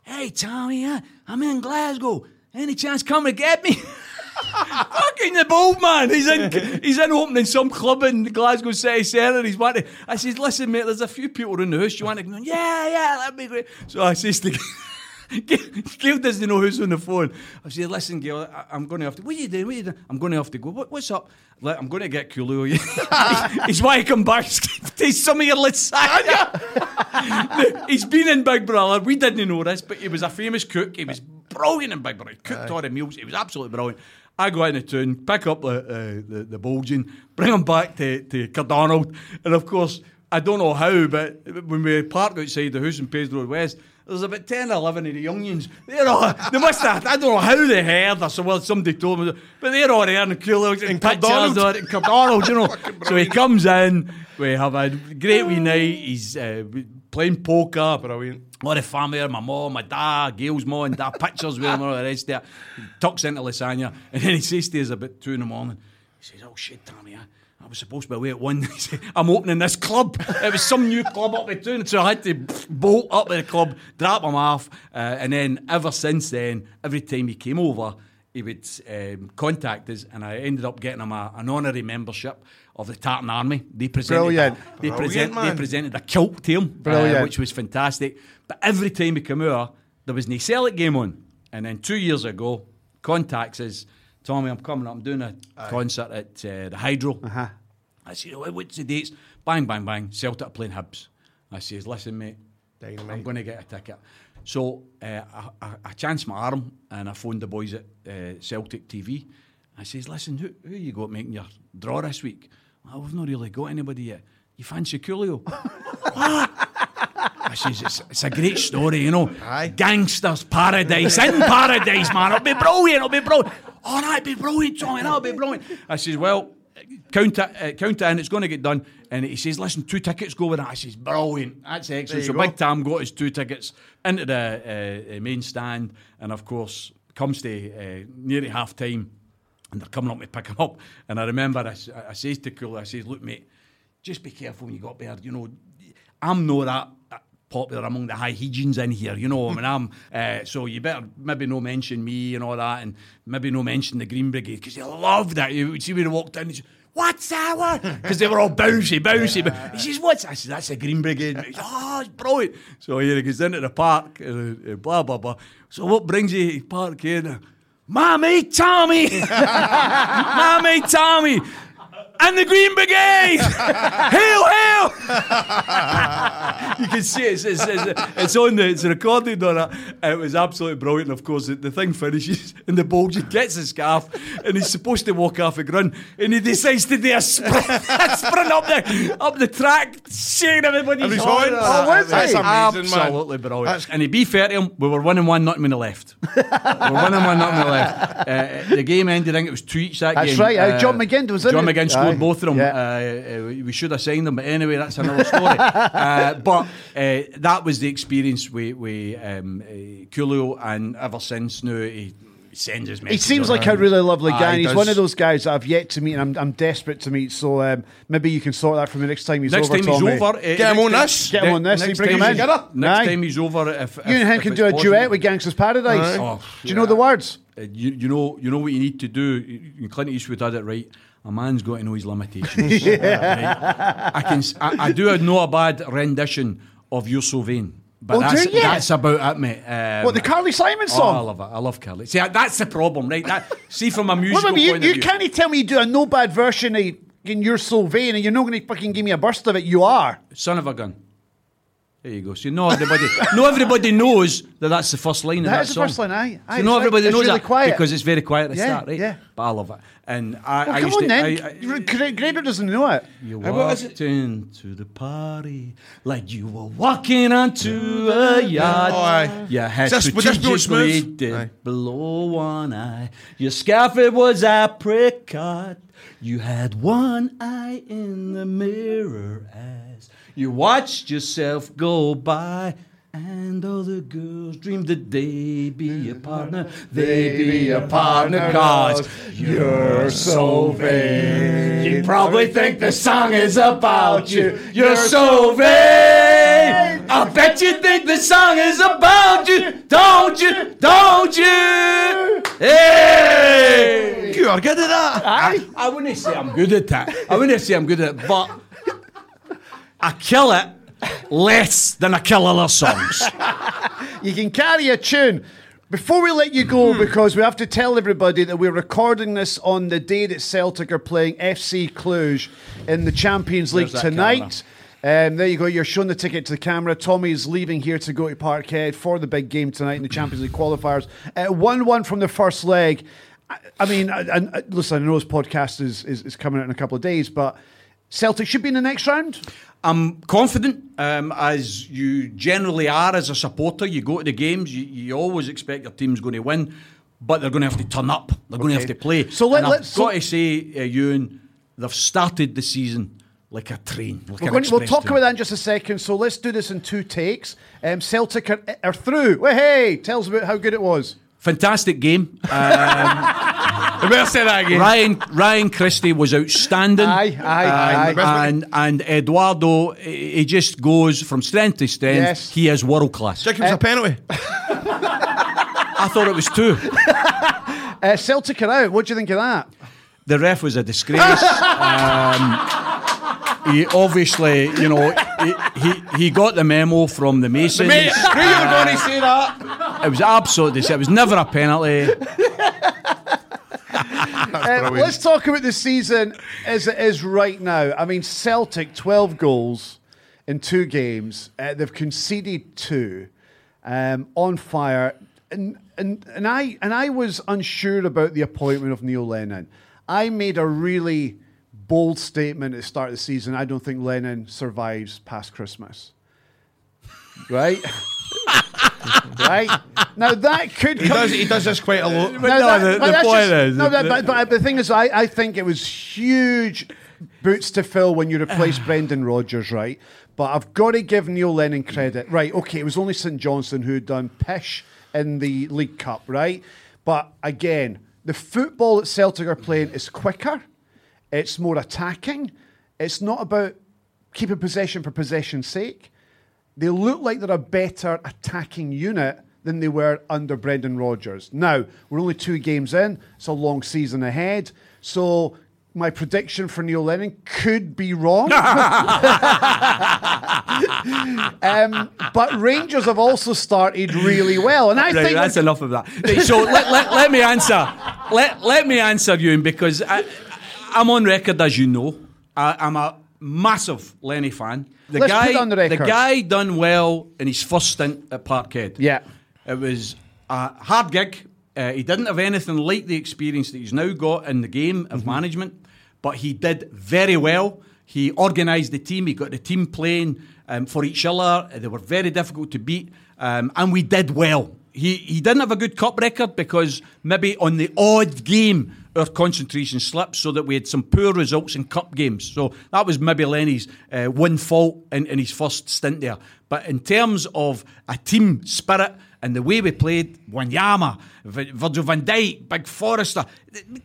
S8: Hey Tommy, I'm in Glasgow. Any chance come to get me? Fucking the bold man. He's in he's in opening some club in Glasgow City Centre. He's wanting. I says, listen, mate, there's a few people in the house. You want to go? Yeah, yeah, that'd be great. So I says to Gail doesn't know who's on the phone. I said, listen, Gail, I, I'm going to have to. What are you doing? What are you doing? I'm going to have to go. What, what's up? Like, I'm going to get Coolio. he's why I come back. Taste some of your lasagna. he's been in Big Brother. We didn't know this, but he was a famous cook. He was brilliant in Big Brother. He cooked all the meals. He was absolutely brilliant. I go out in the town, pick up the, uh, the, the Bulging, bring him back to, to Cardonald. And of course, I don't know how, but when we park outside the house in Page Road West, there's about 10 or 11 of the youngians. They're all, they must have, I don't know how they heard or so, well, somebody told me, but they're all there and cool and pictures in Cardonald, you know. so he comes in, we have a great wee night, he's uh, playing poker.
S3: Brilliant.
S8: All the family there, my mom, my dad, Gail's mom, and dad, pictures with him and all the rest of it. He tucks into lasagna, and then he says to us about two in the morning, he says, Oh shit, Tommy, I, I was supposed to be away at one. He said, I'm opening this club. It was some new club up in town, so I had to bolt up at the club, drop him off, uh, and then ever since then, every time he came over, he would um, contact us, and I ended up getting him a, an honorary membership of the Tartan Army. They presented,
S5: Brilliant.
S8: They,
S3: Brilliant,
S8: present, they presented a kilt to him, uh,
S5: Brilliant.
S8: which was fantastic. But every time he came over, there was an Celtic game on. And then two years ago, contacts us, Tommy, I'm coming up, I'm doing a concert at uh, the Hydro.
S5: Uh-huh.
S8: I said, oh, what's the dates? Bang, bang, bang, Celtic are playing Hibs. I says, listen, mate,
S3: Dynamite.
S8: I'm going to get a ticket. So uh, I, I, I chanced my arm and I phoned the boys at uh, Celtic TV. I says, listen, who, who you got making your draw this week? Well, we've not really got anybody yet. You fancy Coolio? I says, it's, it's a great story, you know.
S3: Aye.
S8: Gangsta's Paradise, in paradise, man. It'll be brilliant, it'll be brilliant. All right, be brilliant, Tommy, that'll be brilliant. I says, well, count it, uh, count it in, it's going to get done. And he says, listen, two tickets go with that. I says, brilliant, that's excellent. So
S3: go.
S8: Big Tam got his two tickets into the uh, uh, main stand. And of course, comes to uh, nearly half time and they're coming up to pick him up. And I remember I says to Cool, I says, look, mate, just be careful when you got there. You know, I'm not that popular among the high Hegians in here, you know. I mean, I'm, uh, so you better maybe no mention me and all that, and maybe no mention the Green Brigade, because they love that. You would see when walked in, said, What's that one? Because they were all bouncy, bouncy. But he says, What's that? I said, That's the Green Brigade. Says, oh, it's brilliant. So here he goes into the park, uh, uh, blah, blah, blah. So what brings you to Parkhead? Mommy, Tommy! Mommy, Tommy! And the Green Brigade! hail, hail! you can see it, it's, it's, it's, it's on the, it's recorded on it. Uh, it was absolutely brilliant. And of course, the, the thing finishes, and the Bulgy gets the scarf, and he's supposed to walk off a run, and he decides to do a sprint, a sprint up the up the track, shaking everybody's
S3: Everybody's
S8: horn.
S3: horn. Oh, was
S8: That's
S3: he? Amazing, man.
S8: absolutely brilliant.
S3: That's-
S8: and to be fair to him, we were one and one, nothing on the left. we were winning one, nothing on the left. Uh, the game ended, I think it was two each that
S5: That's
S8: game.
S5: right, aye. John uh, McGinn was in
S8: John
S5: it.
S8: McGinn scored
S5: Aye.
S8: both of them.
S5: Yeah.
S8: Uh, uh, we we should have signed them, but anyway, that's another story. uh, but uh, that was the experience with, with um, uh, Coolio, and ever since now he sends his
S5: He
S8: messages.
S5: seems
S8: on
S5: like a really lovely
S8: Aye,
S5: guy. and
S8: he
S5: he's
S8: does.
S5: one of those guys that I've yet to meet, and I'm, I'm desperate to meet. So um, maybe you can sort that for me next time he's
S8: Next
S5: over.
S8: time
S5: Tommy.
S8: he's over, uh,
S3: Get him on this.
S5: Get him on this,
S8: Next
S5: you bring
S8: time
S5: him
S8: he's-
S5: in.
S8: Next
S5: Aye.
S8: time he's over, if, if
S5: You and him
S8: if
S5: can do a
S8: possible.
S5: duet with Gangsta's Paradise.
S8: Oh,
S5: do you know the words?
S8: Uh, you, you know you know what you need to do. Clint Eastwood had it right. A man's got to know his limitations. Right? I can. I, I do know a bad rendition of "You're So Vain," but
S5: Oh,
S8: that's, that's about it, mate. Um,
S5: What the Carly Simon
S8: Oh, I love it. I love Carly. See, that's the problem, right? That, see, from a musical
S5: you?
S8: point
S5: You
S8: of view.
S5: You can't tell me you do a no bad version of You're So Vain, and you're not going to fucking give me a burst of it. You are.
S8: Son of a gun. There you go. See, no everybody, no everybody knows that that's the first line. of
S5: That
S8: that
S5: is the
S8: song.
S5: first line, aye. Aye,
S8: So not everybody knows
S5: really
S8: that
S5: quiet.
S8: because it's very quiet at the
S5: Yeah,
S8: start, right?
S5: yeah.
S8: But I love it, and I,
S5: Well,
S8: I
S5: come
S8: used
S5: on
S8: to.
S5: then.
S8: I, I,
S5: Grado doesn't know it.
S8: You
S3: Hey, what is
S8: walked into the party like you were walking onto a yacht.
S3: Oh, aye.
S8: You had
S3: Just- would this be
S8: strategically did below one eye. Your scarf it was apricot. You had one eye in the mirror you watched yourself go by. And other girls dreamed that they'd be your partner, they'd be your partner, cause you're so vain. You probably think the song is about you. You're so vain. I bet you think the song is about you, don't you? Don't you? Hey!
S3: You are good at that.
S8: I, I wouldn't say I'm good at that. I wouldn't say I'm good at it, but I kill it less than I kill other songs.
S5: You can carry a tune. Before we let you
S3: Hmm.
S5: go, because we have to tell everybody that we're recording this on the day that Celtic are playing FC Cluj in the Champions League
S8: There's
S5: tonight. Um, there you go. You're showing the ticket to the camera. Tommy is leaving here to go to Parkhead for the big game tonight in the Champions League qualifiers. Uh, One-one from the first leg. I, I mean, I, I, listen. I know this podcast is, is is coming out in a couple of days, but Celtic should be in the next round.
S8: I'm confident, um, as you generally are as a supporter. You go to the games, you, you always expect your team's going to win, but they're going to have to turn up. They're going to have to play.
S5: So let-
S8: and I've
S5: let's- so-
S8: got to say, uh, Ewan, they've started the season like a train. Like
S5: we're going, we'll talk
S8: train.
S5: about that in just a second. So let's do this in two takes. Um, Celtic are, are through. Well, hey, tell us about how good it was.
S8: Fantastic game. Um,
S3: I better say that again.
S8: Ryan Ryan Christie was outstanding.
S5: Aye, aye,
S8: Um,
S5: aye.
S8: And and Edouard, he he just goes from strength to strength.
S5: Yes.
S8: He is world class.
S3: Think it was a penalty.
S8: I thought it was two.
S5: Uh, Celtic are out. What do you think of that?
S8: The ref was a disgrace. um, he obviously, you know, he, he, he got the memo from the Masons.
S3: Mate, knew you were going to say that.
S8: It was absolutely. It was never a penalty.
S5: Uh, let's talk about the season as it is right now. I mean, Celtic, 12 goals in two games. Uh, they've conceded two. Um, on fire. And, and, and, I, and I was unsure about the appointment of Neil Lennon. I made a really bold statement at the start of the season. I don't think Lennon survives past Christmas. Right? right? Now, that could
S3: He
S5: come-
S3: does. He does this quite a lot.
S5: no,
S8: no, the- the
S5: that's
S8: point is-
S5: no, that, but, but the thing is, I, I think it was huge boots to fill when you replace Brendan Rodgers, right? But I've got to give Neil Lennon credit, right? Okay, it was only St Johnstone who had done pish in the League Cup, right? But again, the football that Celtic are playing is quicker, it's more attacking, it's not about keeping possession for possession's sake. They look like they're a better attacking unit than they were under Brendan Rodgers. Now, we're only two games in, it's a long season ahead. So, my prediction for Neil Lennon could be wrong. um, but Rangers have also started really well. And I
S8: Right,
S5: think
S8: that's enough of that. So let, let, let me answer. Let, let me answer you because I, I'm on record, as you know. I, I'm a massive Lenny fan. The
S5: Let's
S8: guy,
S5: on the record.
S8: guy done well in his first stint at Parkhead.
S5: Yeah.
S8: It was a hard gig. Uh, he didn't have anything like the experience that he's now got in the game
S5: Mm-hmm.
S8: of management, but he did very well. He organised the team. He got the team playing um, for each other. They were very difficult to beat, um, and we did well. He he didn't have a good cup record because maybe on the odd game our concentration slipped, so that we had some poor results in cup games. So that was maybe Lenny's uh, one fault in, in his first stint there. But in terms of a team spirit and the way we played, Wanyama, Virgil van Dijk, Big Forster,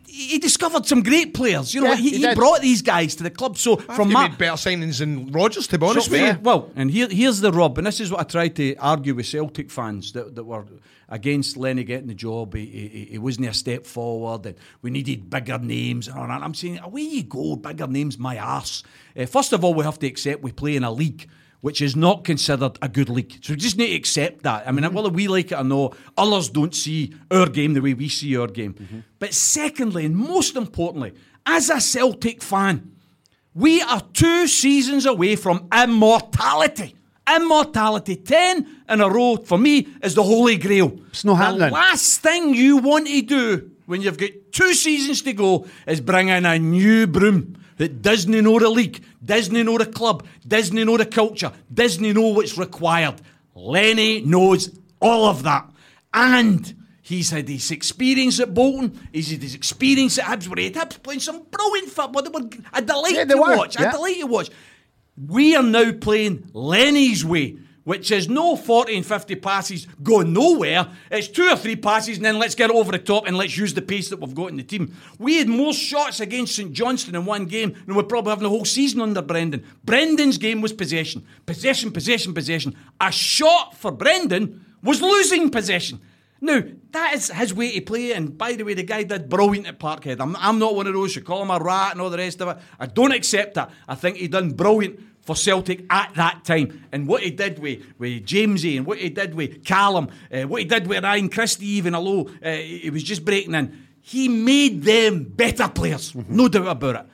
S8: he discovered some great players. You know,
S5: Yeah,
S8: he,
S5: he
S8: he brought these guys to the club. So
S3: From
S8: from
S3: he
S8: my,
S3: made better signings than Rodgers, to be honest
S8: so,
S3: with you.
S8: Well, and here, here's the rub, and this is what I tried to argue with Celtic fans that, that were against Lenny getting the job. He, he, he wasn't a step forward, and we needed bigger names and all that. I'm saying, away you go, bigger names, my arse. Uh, first of all, we have to accept we play in a league. Which is not considered a good league. So we just need to accept that. I mean, whether we like it or not, others don't see our game the way we see our game. But secondly, and most importantly, as a Celtic fan, we are two seasons away from immortality. Immortality. Ten in a row, for me, is the holy grail.
S5: It's not happening.
S8: The last thing you want to do when you've got two seasons to go is bring in a new broom that doesn't know the league, doesn't know the club, doesn't know the culture, doesn't know what's required. Lenny knows all of that. And He's had his experience at Bolton. He's had his experience at Hibs, where he had Hibs playing some brilliant football. They were a delight
S5: Yeah,
S8: to
S5: were,
S8: watch.
S5: yeah.
S8: A delight to watch. We are now playing Lenny's way, which is no 40 and 50 passes going nowhere. It's two or three passes and then let's get over the top and let's use the pace that we've got in the team. We had more shots against St Johnstone in one game than we're probably having the whole season under Brendan. Brendan's game was possession. Possession, possession, possession. A shot for Brendan was losing possession. Now, that is his way to play, and by the way, the guy did brilliant at Parkhead. I'm, I'm not one of those who call him a rat and all the rest of it. I don't accept that. I think he done brilliant for Celtic at that time. And what he did with, with Jamesy and what he did with Callum, uh, what he did with Ryan Christie, even although uh, he was just breaking in, he made them better players, no doubt about it.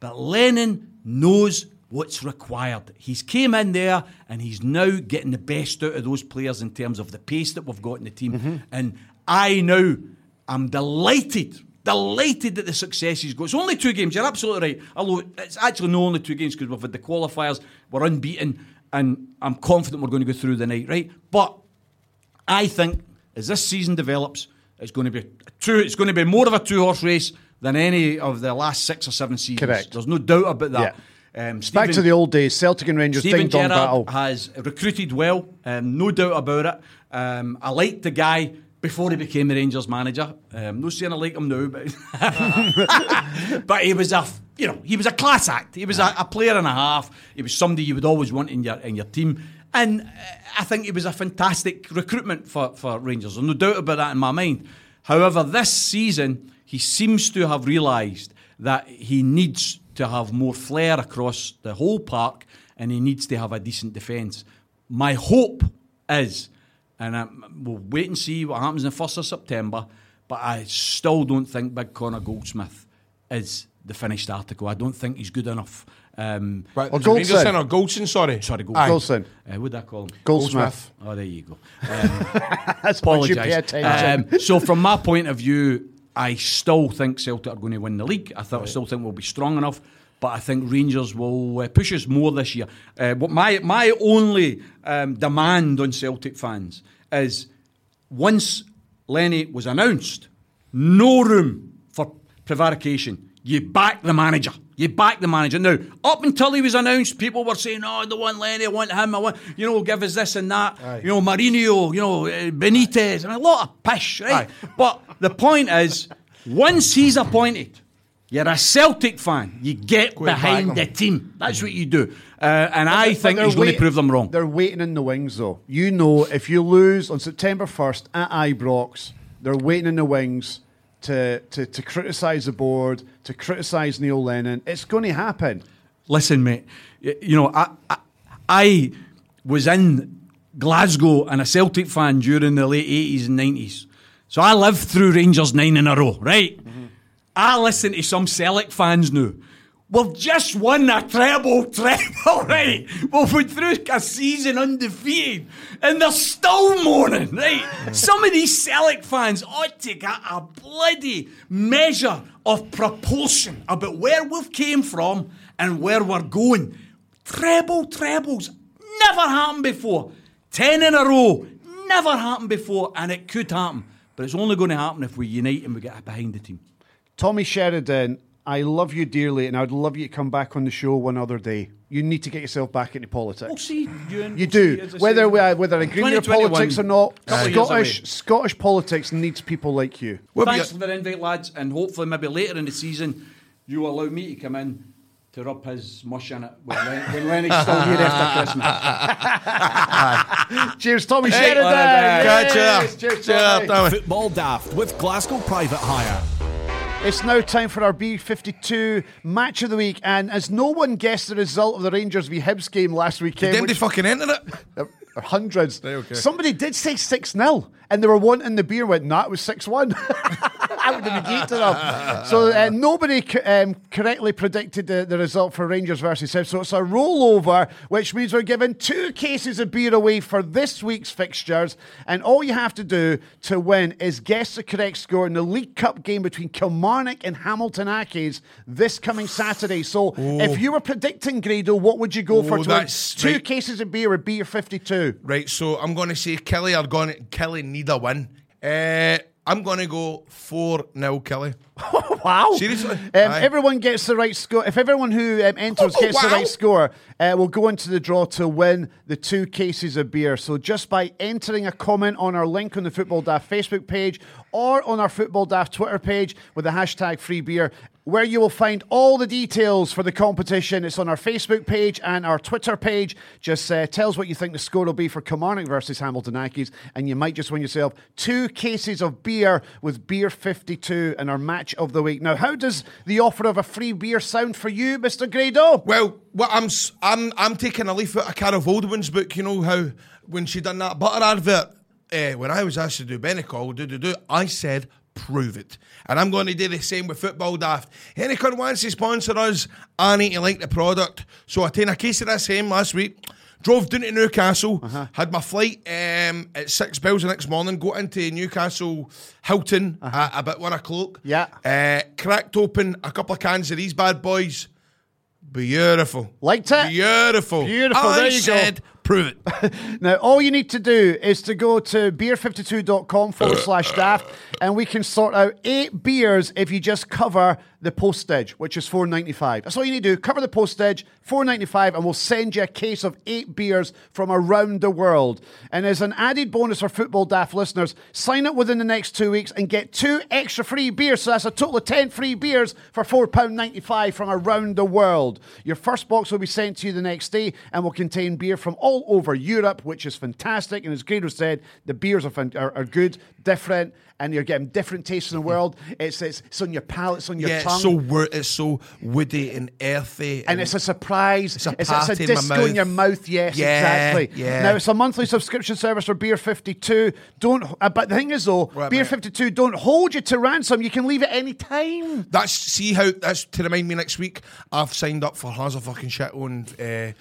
S8: But Lennon knows what's required. He's came in there and he's now getting the best out of those players in terms of the pace that we've got in the team. Mm-hmm. And I now am delighted, delighted at the success he's got. It's only two games, you're absolutely right. Although it's actually no only two games because we've had the qualifiers, we're unbeaten, and I'm confident we're going to go through the night, right? But I think as this season develops, it's going to be a two. It's going to be more of a two-horse race than any of the last six or seven seasons.
S5: Correct.
S8: There's no doubt about that. Um,
S5: back to the old days, Celtic and Rangers,
S8: Steven
S5: ding dong battle.
S8: has recruited well, um, no doubt about it. Um, I liked the guy before he became the Rangers manager. Um, no saying I like him now, but but he was a you know he was a class act. He was a, a player and a half. He was somebody you would always want in your in your team. And uh, I think it was a fantastic recruitment for, for Rangers. There's no doubt about that in my mind. However, this season, he seems to have realised that he needs to have more flair across the whole park and he needs to have a decent defence. My hope is, and i we'll wait and see what happens in the 1st of September, but I still don't think Big Connor Goldsmith is the finished article. I don't think he's good enough. Um,
S3: Right,
S5: Or
S3: was it Rangers
S5: Goldson.
S3: or Goldson, sorry.
S8: Sorry, Goldson.
S3: Aye.
S5: Golson,
S8: uh, what did I call him?
S5: Goldsmith.
S8: Oh, there you go.
S5: That's why you pay
S8: Apologise.
S5: attention.
S8: Um, so, from my point of view, I still think Celtic are going to win the league. I thought, I still think we'll be strong enough, but I think Rangers will uh, push us more this year. Uh, my my only um, demand on Celtic fans is once Lenny was announced, no room for prevarication. You back the manager. You back the manager. Now, up until he was announced, people were saying, "Oh, I don't want Lenny. I want him. I want you know, give us this and that. You know, Mourinho. You know, uh, Benitez. and a lot of pish, right? But the point is, once he's appointed, you're a Celtic fan. You get
S3: Go
S8: behind the team. That's what you do. Uh, and I think he's going to prove them wrong.
S5: They're waiting in the wings, though. You know, if you lose on September 1st at Ibrox, they're waiting in the wings to, to, to criticise the board, to criticise Neil Lennon. It's going to happen.
S8: Listen, mate. You know, I, I, I was in Glasgow and a Celtic fan during the late eighties and nineties. So I lived through Rangers nine in a row, right? Mm-hmm. I listen to some Celtic fans now. We've just won a treble, treble, right? We've been through a season undefeated, and they're still moaning, right? Some of these Celtic fans ought to get a bloody measure of proportion about where we've came from and where we're going. Treble, trebles, never happened before. Ten in a row, never happened before, and it could happen. But it's only going to happen if we unite and we get behind the team.
S5: Tommy Sheridan, I love you dearly, and I'd love you to come back on the show one other day. You need to get yourself back into politics.
S8: We'll see, Ewan.
S5: You
S8: We'll
S5: do.
S8: see,
S5: Whether we, uh, whether I agree with your
S8: 2021,
S5: politics or not,
S8: couple of years
S5: Scottish
S8: away.
S5: Scottish politics needs people like you.
S3: What have you
S8: Thanks for the invite, lads, and hopefully maybe later in the season you allow me to come in to rub his mush in it when, Len- when Lenny's still here after Christmas.
S5: Cheers, Tommy
S3: Hey,
S5: Sheridan.
S3: well.
S5: Yes,
S3: Cheers.
S5: Cheers,
S3: Cheers,
S5: Tommy.
S3: Tommy.
S4: Football Daft with Glasgow Private Hire.
S5: It's now time for our B52 match of the week, and as no one guessed the result of the Rangers v Hibs game last weekend,
S3: Didn't they fucking enter it?
S5: Are hundreds.
S3: Right, okay.
S5: Somebody did say 6 0, and they were wanting the beer, went, no, it was 6 1. I would have negated them. So uh, nobody co- um, correctly predicted the, the result for Rangers versus Hibs. So it's a rollover, which means we're giving two cases of beer away for this week's fixtures. And all you have to do to win is guess the correct score in the League Cup game between Kilmarnock and Hamilton Accies this coming Saturday. So if you were predicting Grado, what would you go for to win two cases of beer would be your 52?
S3: Right, so I'm going to say Killie are going Killie need a win. Uh, I'm going to go 4 0 Killie.
S5: Wow.
S3: Seriously?
S5: Um, everyone gets the right score. If everyone who um, enters
S3: Oh,
S5: gets the right score, uh, will go into the draw to win the two cases of beer. So just by entering a comment on our link on the Football Daft Facebook page or on our Football Daft Twitter page with the hashtag free beer, where you will find all the details for the competition. It's on our Facebook page and our Twitter page. Just uh, tell us what you think the score will be for Kilmarnock versus Hamilton Accies, and you might just win yourself two cases of beer with Beer 52 and our match of the week. Now, how does the offer of a free beer sound for you, Mr. Grado?
S3: Well, what I'm I'm I'm taking a leaf out of Carol Vorderman's book. You know how when she done that butter advert, uh, when I was asked to do Benecol, do do do, I said prove it, and I'm going to do the same with Football Daft. Anyone wants to sponsor us, I need to like the product. So I taken a case of this same last week. Drove down to Newcastle, had my flight um, at six bells the next morning, got into Newcastle Hilton at about one o'clock.
S5: Yeah.
S3: Uh, cracked open a couple of cans of these bad boys. Beautiful.
S5: Liked it?
S3: Beautiful.
S5: Beautiful,
S3: I
S5: there you go.
S3: Prove it.
S5: Now, all you need to do is to go to beer52.com forward uh, slash daft, and we can sort out eight beers if you just cover the postage, which is four ninety five. That's all you need to do. Cover the postage, four ninety five, and we'll send you a case of eight beers from around the world. And as an added bonus for Football Daft listeners, sign up within the next two weeks and get two extra free beers. So that's a total of ten free beers for four pound ninety five from around the world. Your first box will be sent to you the next day and will contain beer from all over Europe, which is fantastic. And as Grado said, the beers are, are, are good, different, and you're getting different tastes in the world. It's, it's, it's on your palate, it's on your
S3: yeah,
S5: tongue.
S3: it's so it's so woody and earthy,
S5: and it's a surprise.
S3: It's a
S5: it's, it's a
S3: party in
S5: disco in your
S3: mouth.
S5: Yes,
S3: Yeah,
S5: exactly.
S3: yeah.
S5: Now it's a monthly subscription service for Beer Fifty Two. Don't. Uh, but the thing is, though,
S3: Right,
S5: Beer
S3: mate.
S5: Fifty Two don't hold you to ransom. You can leave at any time.
S3: That's see how that's to remind me next week. I've signed up for has a fucking shit on uh,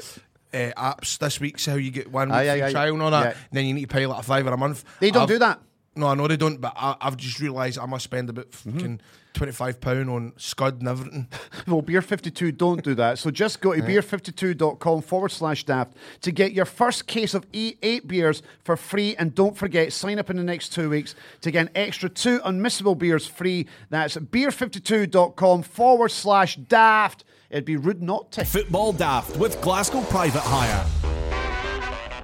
S3: uh, apps this week. So you get one week
S5: Aye, aye,
S3: free
S5: aye.
S3: trial and all that.
S5: Yeah.
S3: And then you need to pay like a fiver a month.
S5: They don't
S3: I've-
S5: do that.
S3: No, I know they don't. But I, I've just realised I must spend about
S5: Mm-hmm.
S3: fucking twenty five pound on Scud and everything.
S5: Well, Beer 52 don't do that. So just go to beer52.com forward slash daft to get your first case of e- eight beers for free. And don't forget, sign up in the next two weeks to get an extra two unmissable beers free. That's beer52.com forward slash daft. It'd be rude not to.
S4: Football Daft with Glasgow Private Hire.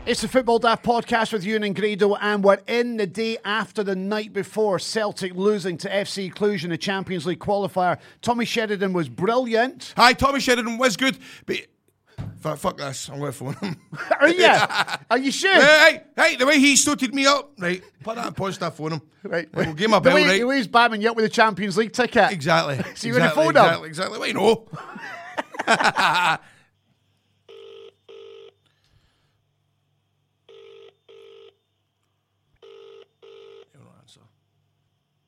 S5: It's the Football Daft podcast with Ewan and Grado, and we're in the day after the night before Celtic losing to FC Cluj in the Champions League qualifier. Tommy Sheridan was brilliant.
S3: Hi, Tommy Sheridan was good, but fuck, fuck this. I'm going to phone him.
S5: Are you? Are you sure?
S3: hey, hey, hey, the way he stood me up, right? Put that on pause that phone him.
S5: Right.
S3: We'll give him a
S5: the
S3: bell,
S5: way,
S3: right?
S5: The way he's bamming you up with the Champions League ticket.
S3: Exactly.
S5: So you're gonna
S3: exactly,
S5: phone him?
S3: exactly, exactly. Wait, no.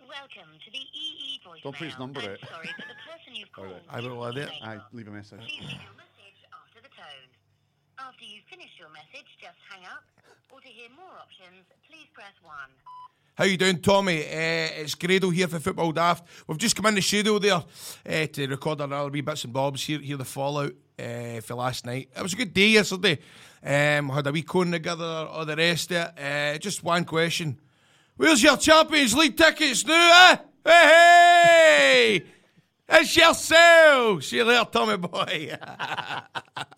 S9: Welcome to the EE voicemail.
S5: Don't put his number
S9: I'm
S5: out.
S9: sorry, but the person you've called
S3: I will add it.
S5: Aye, leave a message.
S9: Please leave your message after the tone. After you've finished your message, just hang up. Or to hear more options, please press 1.
S3: How you doing, Tommy? Uh, it's Grado here for Football Daft. We've just come in the studio there uh, to record our wee bits and bobs, hear, hear the fallout uh, for last night. It was a good day yesterday. Um, had a wee cone together, all the rest of it. Uh, just one question. Where's your Champions League tickets now, eh? Hey, It's yourself! See you later, Tommy boy.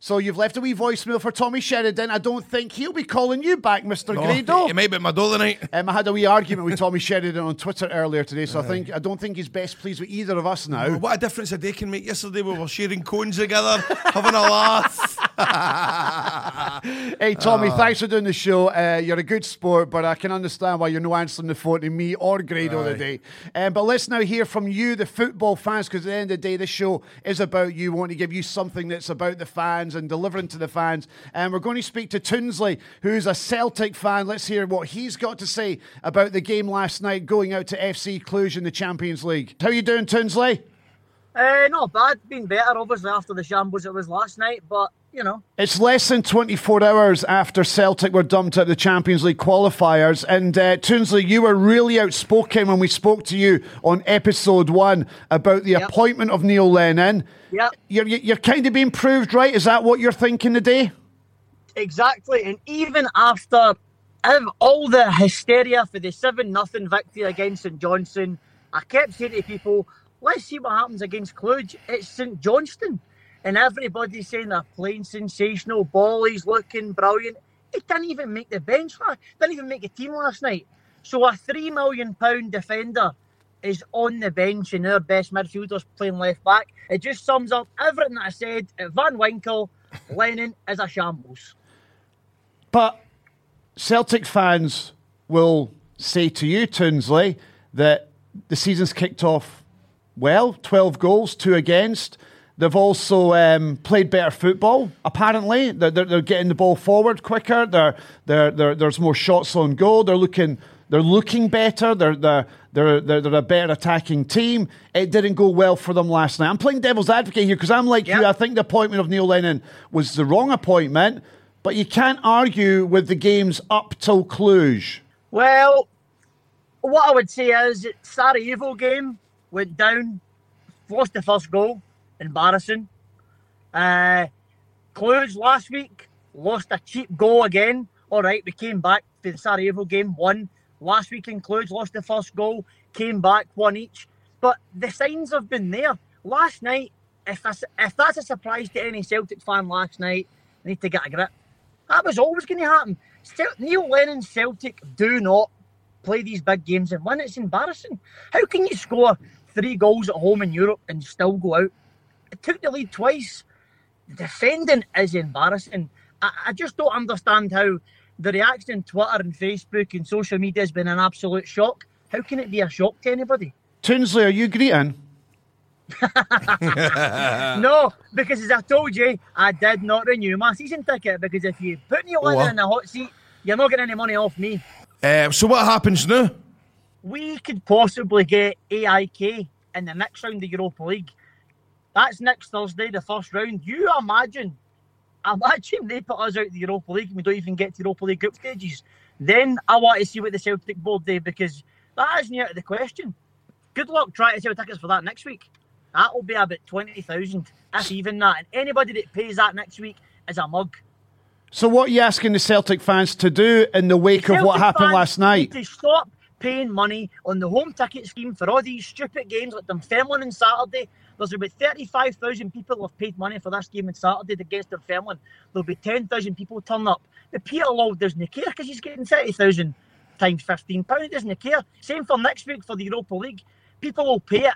S5: So you've left a wee voicemail for Tommy Sheridan. I don't think he'll be calling you back, Mr.
S3: No,
S5: Grado.
S3: It might be my door tonight.
S5: Um, I had a wee argument with Tommy Sheridan on Twitter earlier today, so I think I don't think he's best pleased with either of us now.
S3: What a difference a day can make. Yesterday we were sharing cones together, having a laugh.
S5: Hey Tommy, thanks for doing the show. Uh, you're a good sport, but I can understand why you're no answering the phone to me or Grado today. Um, but let's now hear from you, the football fans, because at the end of the day, this show is about you. We want to give you something that's about the fans and delivering to the fans. And we're going to speak to Toonsley, who's a Celtic fan. Let's hear what he's got to say about the game last night, going out to FC Cluj in the Champions League. How you doing, Toonsley?
S10: Uh, not bad. Been better, obviously, after the shambles it was last night. But you know,
S5: It's less than 24 hours after Celtic were dumped at the Champions League qualifiers. And uh, Toonsley, you were really outspoken when we spoke to you on episode one about the
S10: Yep.
S5: appointment of Neil Lennon.
S10: Yeah.
S5: You're, you're kind of being proved right. Is that what you're thinking today?
S10: exactly. And even after all the hysteria for the 7 nothing victory against St Johnstone, I kept saying to people, let's see what happens against Cluj. It's St Johnstone. And everybody's saying they're playing sensational. Bolly's looking brilliant. He didn't even make the bench. Didn't even make the team last night. So a three million pound defender is on the bench and our best midfielders playing left back. It just sums up everything that I said. Van Winkle, Lennon is a shambles.
S5: But Celtic fans will say to you, Toonsley, that the season's kicked off well 12 goals, two against. They've also um, played better football, apparently. They're, they're, they're getting the ball forward quicker. They're, they're, they're, there's more shots on goal. They're looking, they're looking better. They're, they're, they're, they're, they're a better attacking team. It didn't go well for them last night. I'm playing devil's advocate here because I'm like you. I think the appointment of Neil Lennon was the wrong appointment, but you can't argue with the games up till Cluj.
S10: Well, what I would say is Sarajevo game went down, lost the first goal, embarrassing. Uh, last week lost a cheap goal again. All right, we came back to the Sarajevo game, won. Last week in lost the first goal, came back, one each. But the signs have been there. Last night, if that's, if that's a surprise to any Celtic fan last night, need to get a grip. That was always going to happen. Neil Lennon Celtic do not play these big games and win. It's embarrassing. How can you score three goals at home in Europe and still go out? It took the lead twice. Defending is embarrassing. I, I just don't understand how the reaction on Twitter and Facebook and social media has been an absolute shock. How can it be a shock to anybody?
S5: Toonsley, are you greeting?
S10: no, because as I told you, I did not renew my season ticket because if you put Neil Lennon
S3: What?
S10: in the hot seat, you're not getting any money off me.
S3: Um, so what happens now?
S10: we could possibly get AIK in the next round of Europa League. That's next Thursday, the first round. You imagine, imagine they put us out of the Europa League and we don't even get to Europa League group stages. Then I want to see what the Celtic board do because that isn't out of the question. Good luck trying to sell tickets for that next week. That will be about 20,000, if even that. And anybody that pays that next week is a mug.
S5: So, what are you asking the Celtic fans to do in the wake of what happened last night?
S10: To stop paying money on the home ticket scheme for all these stupid games like Dunfermline on Saturday. There's about 35,000 people who have paid money for this game on Saturday against Dunfermline. There'll be 10,000 people turn up. The Peter Law doesn't care because he's getting 30,000 times 15 pounds. He doesn't care. Same for next week for the Europa League. People will pay it,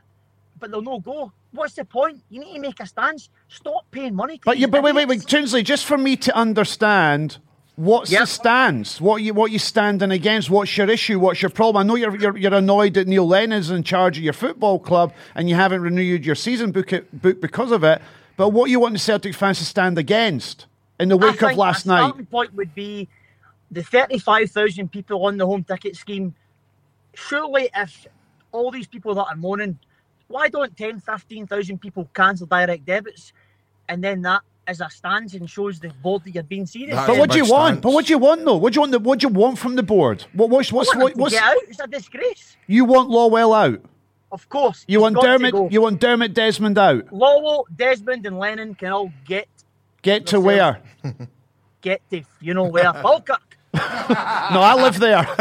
S10: but they'll no go. What's the point? You need to make a stance. Stop paying money.
S5: But you, but wait, wait, wait, Toonsley, just for me to understand, what's the stance? What you what you standing against? What's your issue? What's your problem? I know you're you're, you're annoyed that Neil Lennon's in charge of your football club and you haven't renewed your season book book because of it. But what you want the Celtic fans to stand against in the wake of last night?
S10: starting point would be the 35,000 people on the home ticket scheme. Surely, if all these people that are moaning, why don't 10, 15,000 people cancel direct debits? And then that is a stance and shows the board that you're being serious.
S5: But what do you want? But what do you want though? What do you want? The, what do you want from the board? What what's what's
S10: I want
S5: what,
S10: to
S5: what's
S10: get out. It's a disgrace.
S5: you want Lawwell out?
S10: Of course.
S5: You want Dermot? You want Dermot Desmond out?
S10: Lawwell, Desmond, and Lennon can all get
S5: Get to where?
S10: get to you know where. Falkirk.
S5: No, I live there.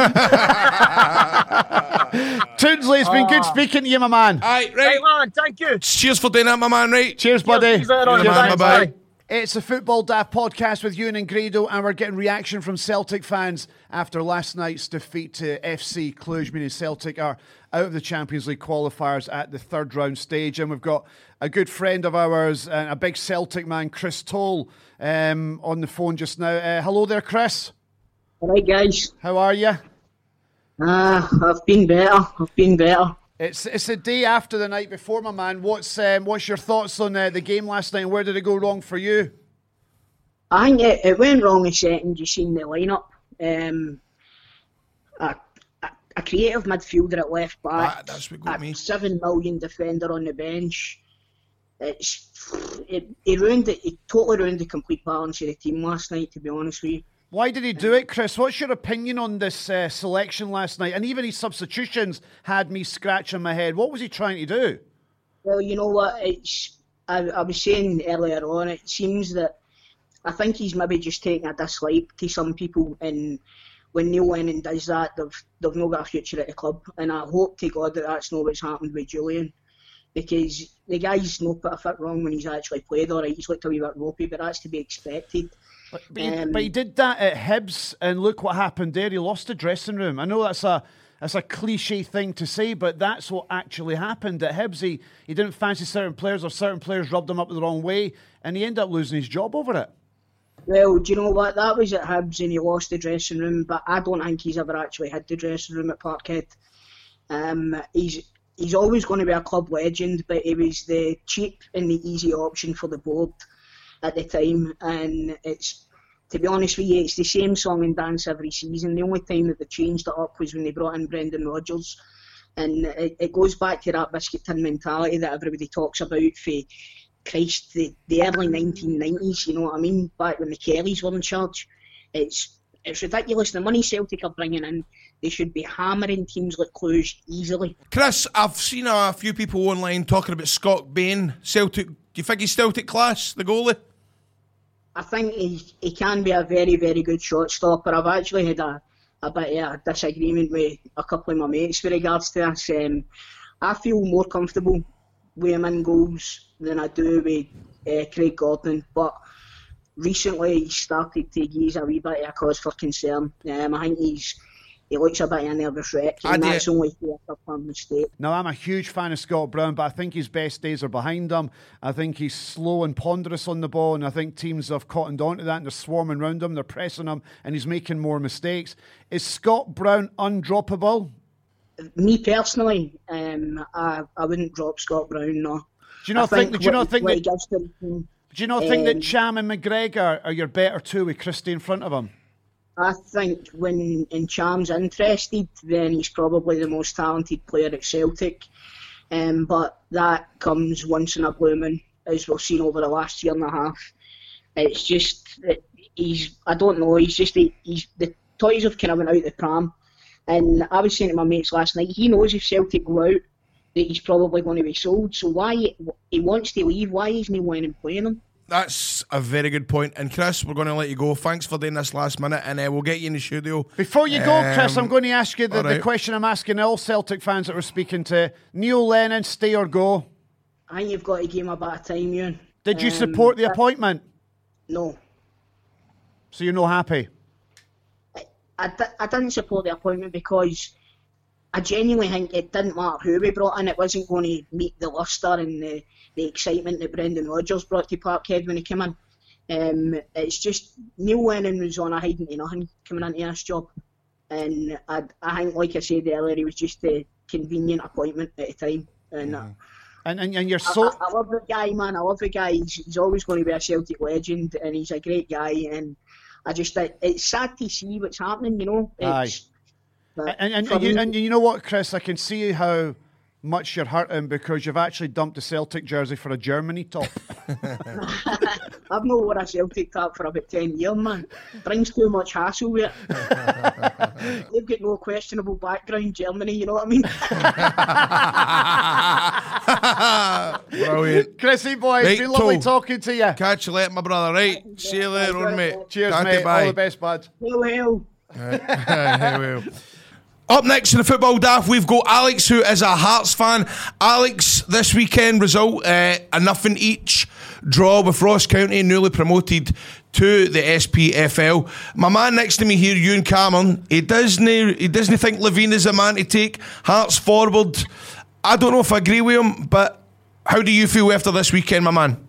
S5: Toonsley, it's been good
S10: Ah.
S5: speaking to you, my man.
S3: Aye,
S10: right. man, thank you.
S3: Cheers for doing that, my man, right?
S5: Cheers, buddy.
S10: Cheers, later on.
S5: Cheers,
S10: Bye.
S5: bye-bye.
S10: Bye.
S5: It's a Football Daft podcast with Ewan and Grado, and we're getting reaction from Celtic fans after last night's defeat to FC Cluj, meaning Celtic are out of the Champions League qualifiers at the third round stage. And we've got a good friend of ours, and a big Celtic man, Chris Toll, um, on the phone just now. Uh, hello there, Chris.
S11: Right, guys.
S5: How are you?
S11: Ah, I've been better. I've been better.
S5: It's it's the day after the night before, my man. What's um, what's your thoughts on uh, the game last night? and Where did it go wrong for you?
S11: I think it, it went wrong in second. You seen the lineup. Um, a, a, a creative midfielder at left back.
S3: that's what
S11: got me. Seven million defender on the bench. It's it, it ruined it. It totally ruined the complete balance of the team last night. To be honest with you.
S5: Why did he do it, Chris? What's your opinion on this uh, selection last night? And even his substitutions had me scratching my head. What was he trying to do?
S11: Well, you know what? It's I, I was saying earlier on. It seems that I think he's maybe just taking a dislike to some people, and when Neil Lennon does that, they've they've not got a future at the club, and I hope to God that that's not what's happened with Jullien, because the guy's not put a foot wrong when he's actually played. All right, he's looked a wee bit ropey, but that's to be expected.
S5: But he,
S11: Um,
S5: but he did that at Hibs, and look what happened there. He lost the dressing room. I know that's a that's a cliche thing to say, but that's what actually happened at Hibs. He, he didn't fancy certain players, or certain players rubbed him up the wrong way, and he ended up losing his job over it.
S11: Well, do you know what? That was at Hibs and he lost the dressing room, but I don't think he's ever actually had the dressing room at Parkhead. Um, he's he's always going to be a club legend, but he was the cheap and the easy option for the board at the time, and it's to be honest with you, it's the same song and dance every season. The only time that they changed it up was when they brought in Brendan Rodgers. And it, it goes back to that biscuit tin mentality that everybody talks about for Christ, the, the early 1990s, you know what I mean? Back when the Kellys were in charge. It's it's ridiculous. The money Celtic are bringing in, they should be hammering teams like Cluj easily.
S3: Chris, I've seen a few people online talking about Scott Bain, Celtic. Do you think he's Celtic class, the goalie?
S11: I think he, he can be a very, very good shortstop, but I've actually had a, a bit of a disagreement with a couple of my mates with regards to this. Um, I feel more comfortable with him in goals than I do with uh, Craig Gordon, but recently he started to give a wee bit of a cause for concern. Um, I think he's he looks a bit of a nervous wreck, and that's only for a mistake.
S5: Now, I'm a huge fan of Scott Brown, but I think his best days are behind him. I think he's slow and ponderous on the ball, and I think teams have cottoned onto that and they're swarming around him, they're pressing him, and he's making more mistakes. Is Scott Brown undroppable?
S11: Me personally, um, I, I wouldn't drop Scott Brown, no.
S5: Do you not
S11: I
S5: think, do you not think that
S11: gives to the team,
S5: do you not think that
S11: um,
S5: Ntcham and McGregor are your better two with Christie in front of him?
S11: I think when in interested, then he's probably the most talented player at Celtic. Um, but that comes once in a blue moon, as we've seen over the last year and a half. It's just that he's, I don't know, he's just, he's the toys have kind of went out of the pram. And I was saying to my mates last night, he knows if Celtic go out, that he's probably going to be sold. So why he wants to leave? Why isn't he winning playing him?
S3: That's a very good point. And Chris, we're going to let you go. Thanks for doing this last minute, and uh, we'll get you in the studio.
S5: Before you go, Chris,
S3: Um,
S5: I'm going to ask you the,
S3: all
S5: the question I'm asking all Celtic fans that we're speaking to. Neil Lennon, stay or go?
S11: I think you've got to give him a bit of time, Ewan.
S5: Did you
S11: Um,
S5: support the appointment?
S11: No.
S5: So you're not happy?
S11: I, I didn't support the appointment because I genuinely think it didn't matter who we brought in, it wasn't going to meet the lustre and the, the excitement that Brendan Rodgers brought to Parkhead when he came in. Um, it's just Neil Lennon was on a hiding to nothing coming into this job, and I, I think, like I said earlier, he was just a convenient appointment at the time. And uh,
S5: And, and, and you're so.
S11: I, I love the guy, man. I love the guy. He's, he's always going to be a Celtic legend, and he's a great guy. And I just, it, it's sad to see what's happening. You know,
S5: Aye.
S11: it's, but
S5: And, and, and, you, and you know what, Chris? I can see how much you're hurting because you've actually dumped a Celtic jersey for a Germany top.
S11: I've not worn a Celtic top for about 10 years, man. Brings too much hassle with it. They've got no questionable background, Germany, you know what I mean?
S3: Brilliant.
S5: Chrissy boy, it's
S3: Right,
S5: been lovely talking to you.
S3: Catch you later, my brother. Right. See you later on, mate.
S5: Cheers,
S3: Tante,
S5: mate.
S3: bye.
S5: All the best, bud.
S11: Hail, hail.
S3: Hey, well. Up next in the football daft, we've got Alex, who is a Hearts fan. Alex, this weekend result uh, a nothing each draw with Ross County, newly promoted to the SPFL. My man next to me here, Ewan Cameron, he doesn't he doesn't think Levein is a man to take Hearts forward. I don't know if I agree with him, but how do you feel after this weekend, my man?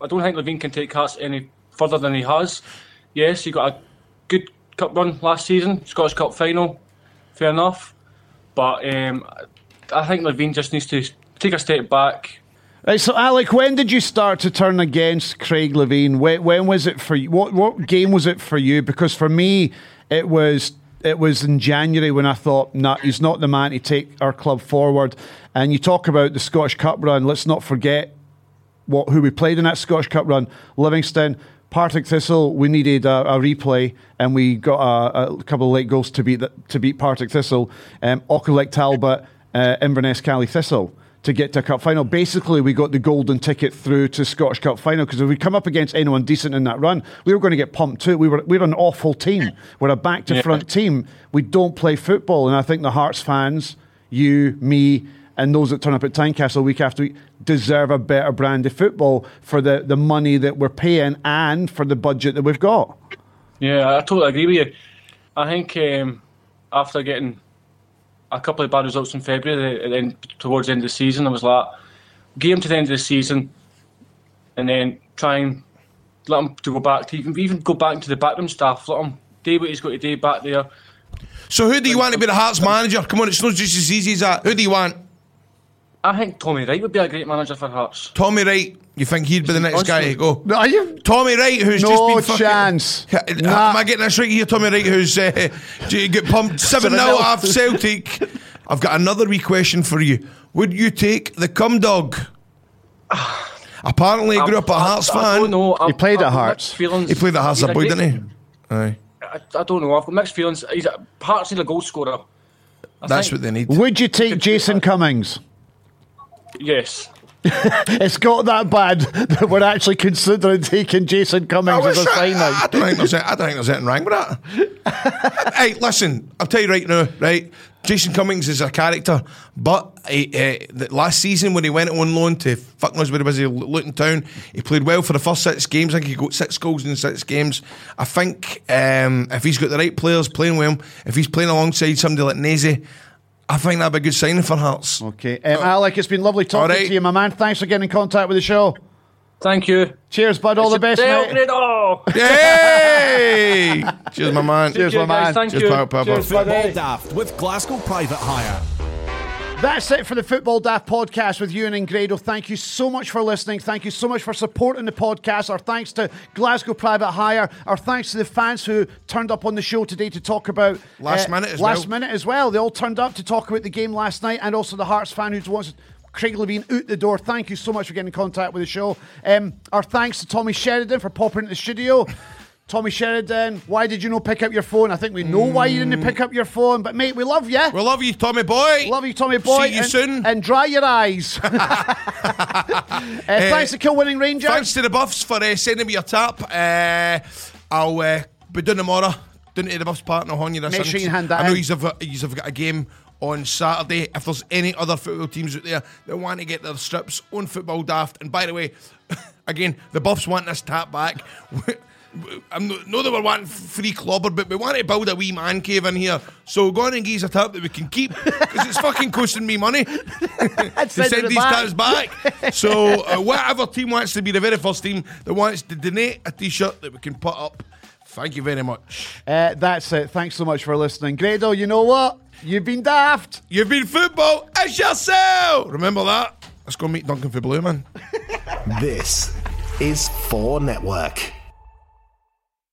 S12: I don't think Levein can take Hearts any further than he has. Yes, he got a good cup run last season, Scottish Cup final, fair enough. But um, I think Levein just needs to take a step back.
S5: Right, so Alec, when did you start to turn against Craig Levein? When, when was it for you? What what game was it for you? Because for me, it was it was in January when I thought, nah, he's not the man to take our club forward. And you talk about the Scottish Cup run. Let's not forget what who we played in that Scottish Cup run: Livingston, Partick Thistle. We needed a, a replay, and we got a, a couple of late goals to beat the, to beat Partick Thistle. Um, Auchinleck Talbot, uh, Inverness Cali Thistle. to get to a cup final. Basically, we got the golden ticket through to Scottish Cup final because if we come up against anyone decent in that run, we were going to get pumped too. We were we were an awful team. We're a back to front team. We don't play football, and I think the Hearts fans, you, me, and those that turn up at Tynecastle week after week deserve a better brand of football for the, the money that we're paying and for the budget that we've got.
S12: Yeah, I totally agree with you. I think um, after getting a couple of bad results in February, and then towards the end of the season, I was like, get him to the end of the season, and then try and let him to go back to even even go back to the backroom staff. Let him do what he's got to do back there.
S3: So who do you want to be the Hearts manager? Come on, it's not just as easy as that. Who do you want?
S12: I think Tommy Wright would be a great manager for Hearts.
S3: Tommy Wright. You think he'd be the next guy to go?
S5: No, are you?
S3: Tommy Wright, who's
S5: No
S3: just been fucking,
S5: chance.
S3: Uh, Am I getting this right here, Tommy Wright, who's uh, do you get pumped seven 0
S5: 7-0.
S3: off Celtic? I've got another wee question for you. Would you take the cum dog? Apparently, he grew up a Hearts
S12: I,
S3: fan.
S12: I don't know.
S5: He played
S12: I've
S5: at
S12: got
S5: Hearts.
S12: Feelings.
S3: He played at Hearts
S12: He's
S3: a boy,
S12: great-
S3: didn't he? Aye.
S12: I, I don't know. I've got mixed feelings. He's a, Hearts need a goal scorer. I
S3: That's
S12: think-
S3: what they need.
S5: Would you take Jason Cummings?
S12: Yes.
S5: It's got that bad that we're actually considering taking Jason Cummings as a sign
S3: I, I don't think there's I don't think there's anything wrong with that. hey, listen, I'll tell you right now, right? Jason Cummings is a character, but uh, uh, the last season when he went on loan to fuck knows where he was, he Luton Town, he played well for the first six games. I think he got six goals in six games. I think um, if he's got the right players playing with him, if he's playing alongside somebody like Nazy, I think that'd be a good signing for Hearts.
S5: Okay, um, Alec, it's been lovely talking
S3: All right.
S5: to you, my man. Thanks for getting in contact with the show.
S12: Thank you.
S5: Cheers, bud. All the best,
S12: Del
S5: mate.
S12: Grado.
S3: Hey! Cheers, my man.
S5: Cheers, my man.
S12: Thank
S3: Cheers,
S12: you.
S3: pal, pal, pal.
S12: Cheers.
S4: Football Daft with Glasgow Private Hire.
S5: That's it for the Football Daft podcast with Ewan and Grado. Thank you so much for listening. Thank you so much for supporting the podcast. Our thanks to Glasgow Private Hire. Our thanks to the fans who turned up on the show today to talk about uh,
S3: Last minute as
S5: last
S3: well.
S5: minute as well. They all turned up to talk about the game last night, and also the Hearts fan who wants Craig Levein out the door. Thank you so much for getting in contact with the show. Um, our thanks to Tommy Sheridan for popping into the studio. Tommy Sheridan, why did you not pick up your phone? I think we know why you didn't pick up your phone, but mate, we love you.
S3: We love you, Tommy boy.
S5: Love you, Tommy boy.
S3: See you
S5: and,
S3: soon.
S5: And dry your eyes. uh, thanks to Kilwinning Rangers.
S3: Thanks to the Buffs for uh, sending me your tap. Uh, I'll uh, be doing tomorrow. Down to the Buffs partner on you this
S5: Make sure you hand that
S3: I know
S5: he's
S3: you've got, you've got a game on Saturday. If there's any other football teams out there that want to get their strips on Football Daft, and by the way, again, the Buffs want this tap back. I know that we're wanting free clobber, but we want to build a wee man cave in here. So go on and give us a tap that we can keep because it's fucking costing me money to
S5: send
S3: send these
S5: back.
S3: taps back. So uh, whatever team wants to be the very first team that wants to donate a t-shirt that we can put up, thank you very much.
S5: Uh, that's it. Thanks so much for listening. Grado, you know what? You've been daft.
S3: You've been football as yourself. Remember that. Let's go meet Duncan for Blue, man.
S1: This is 4 Network.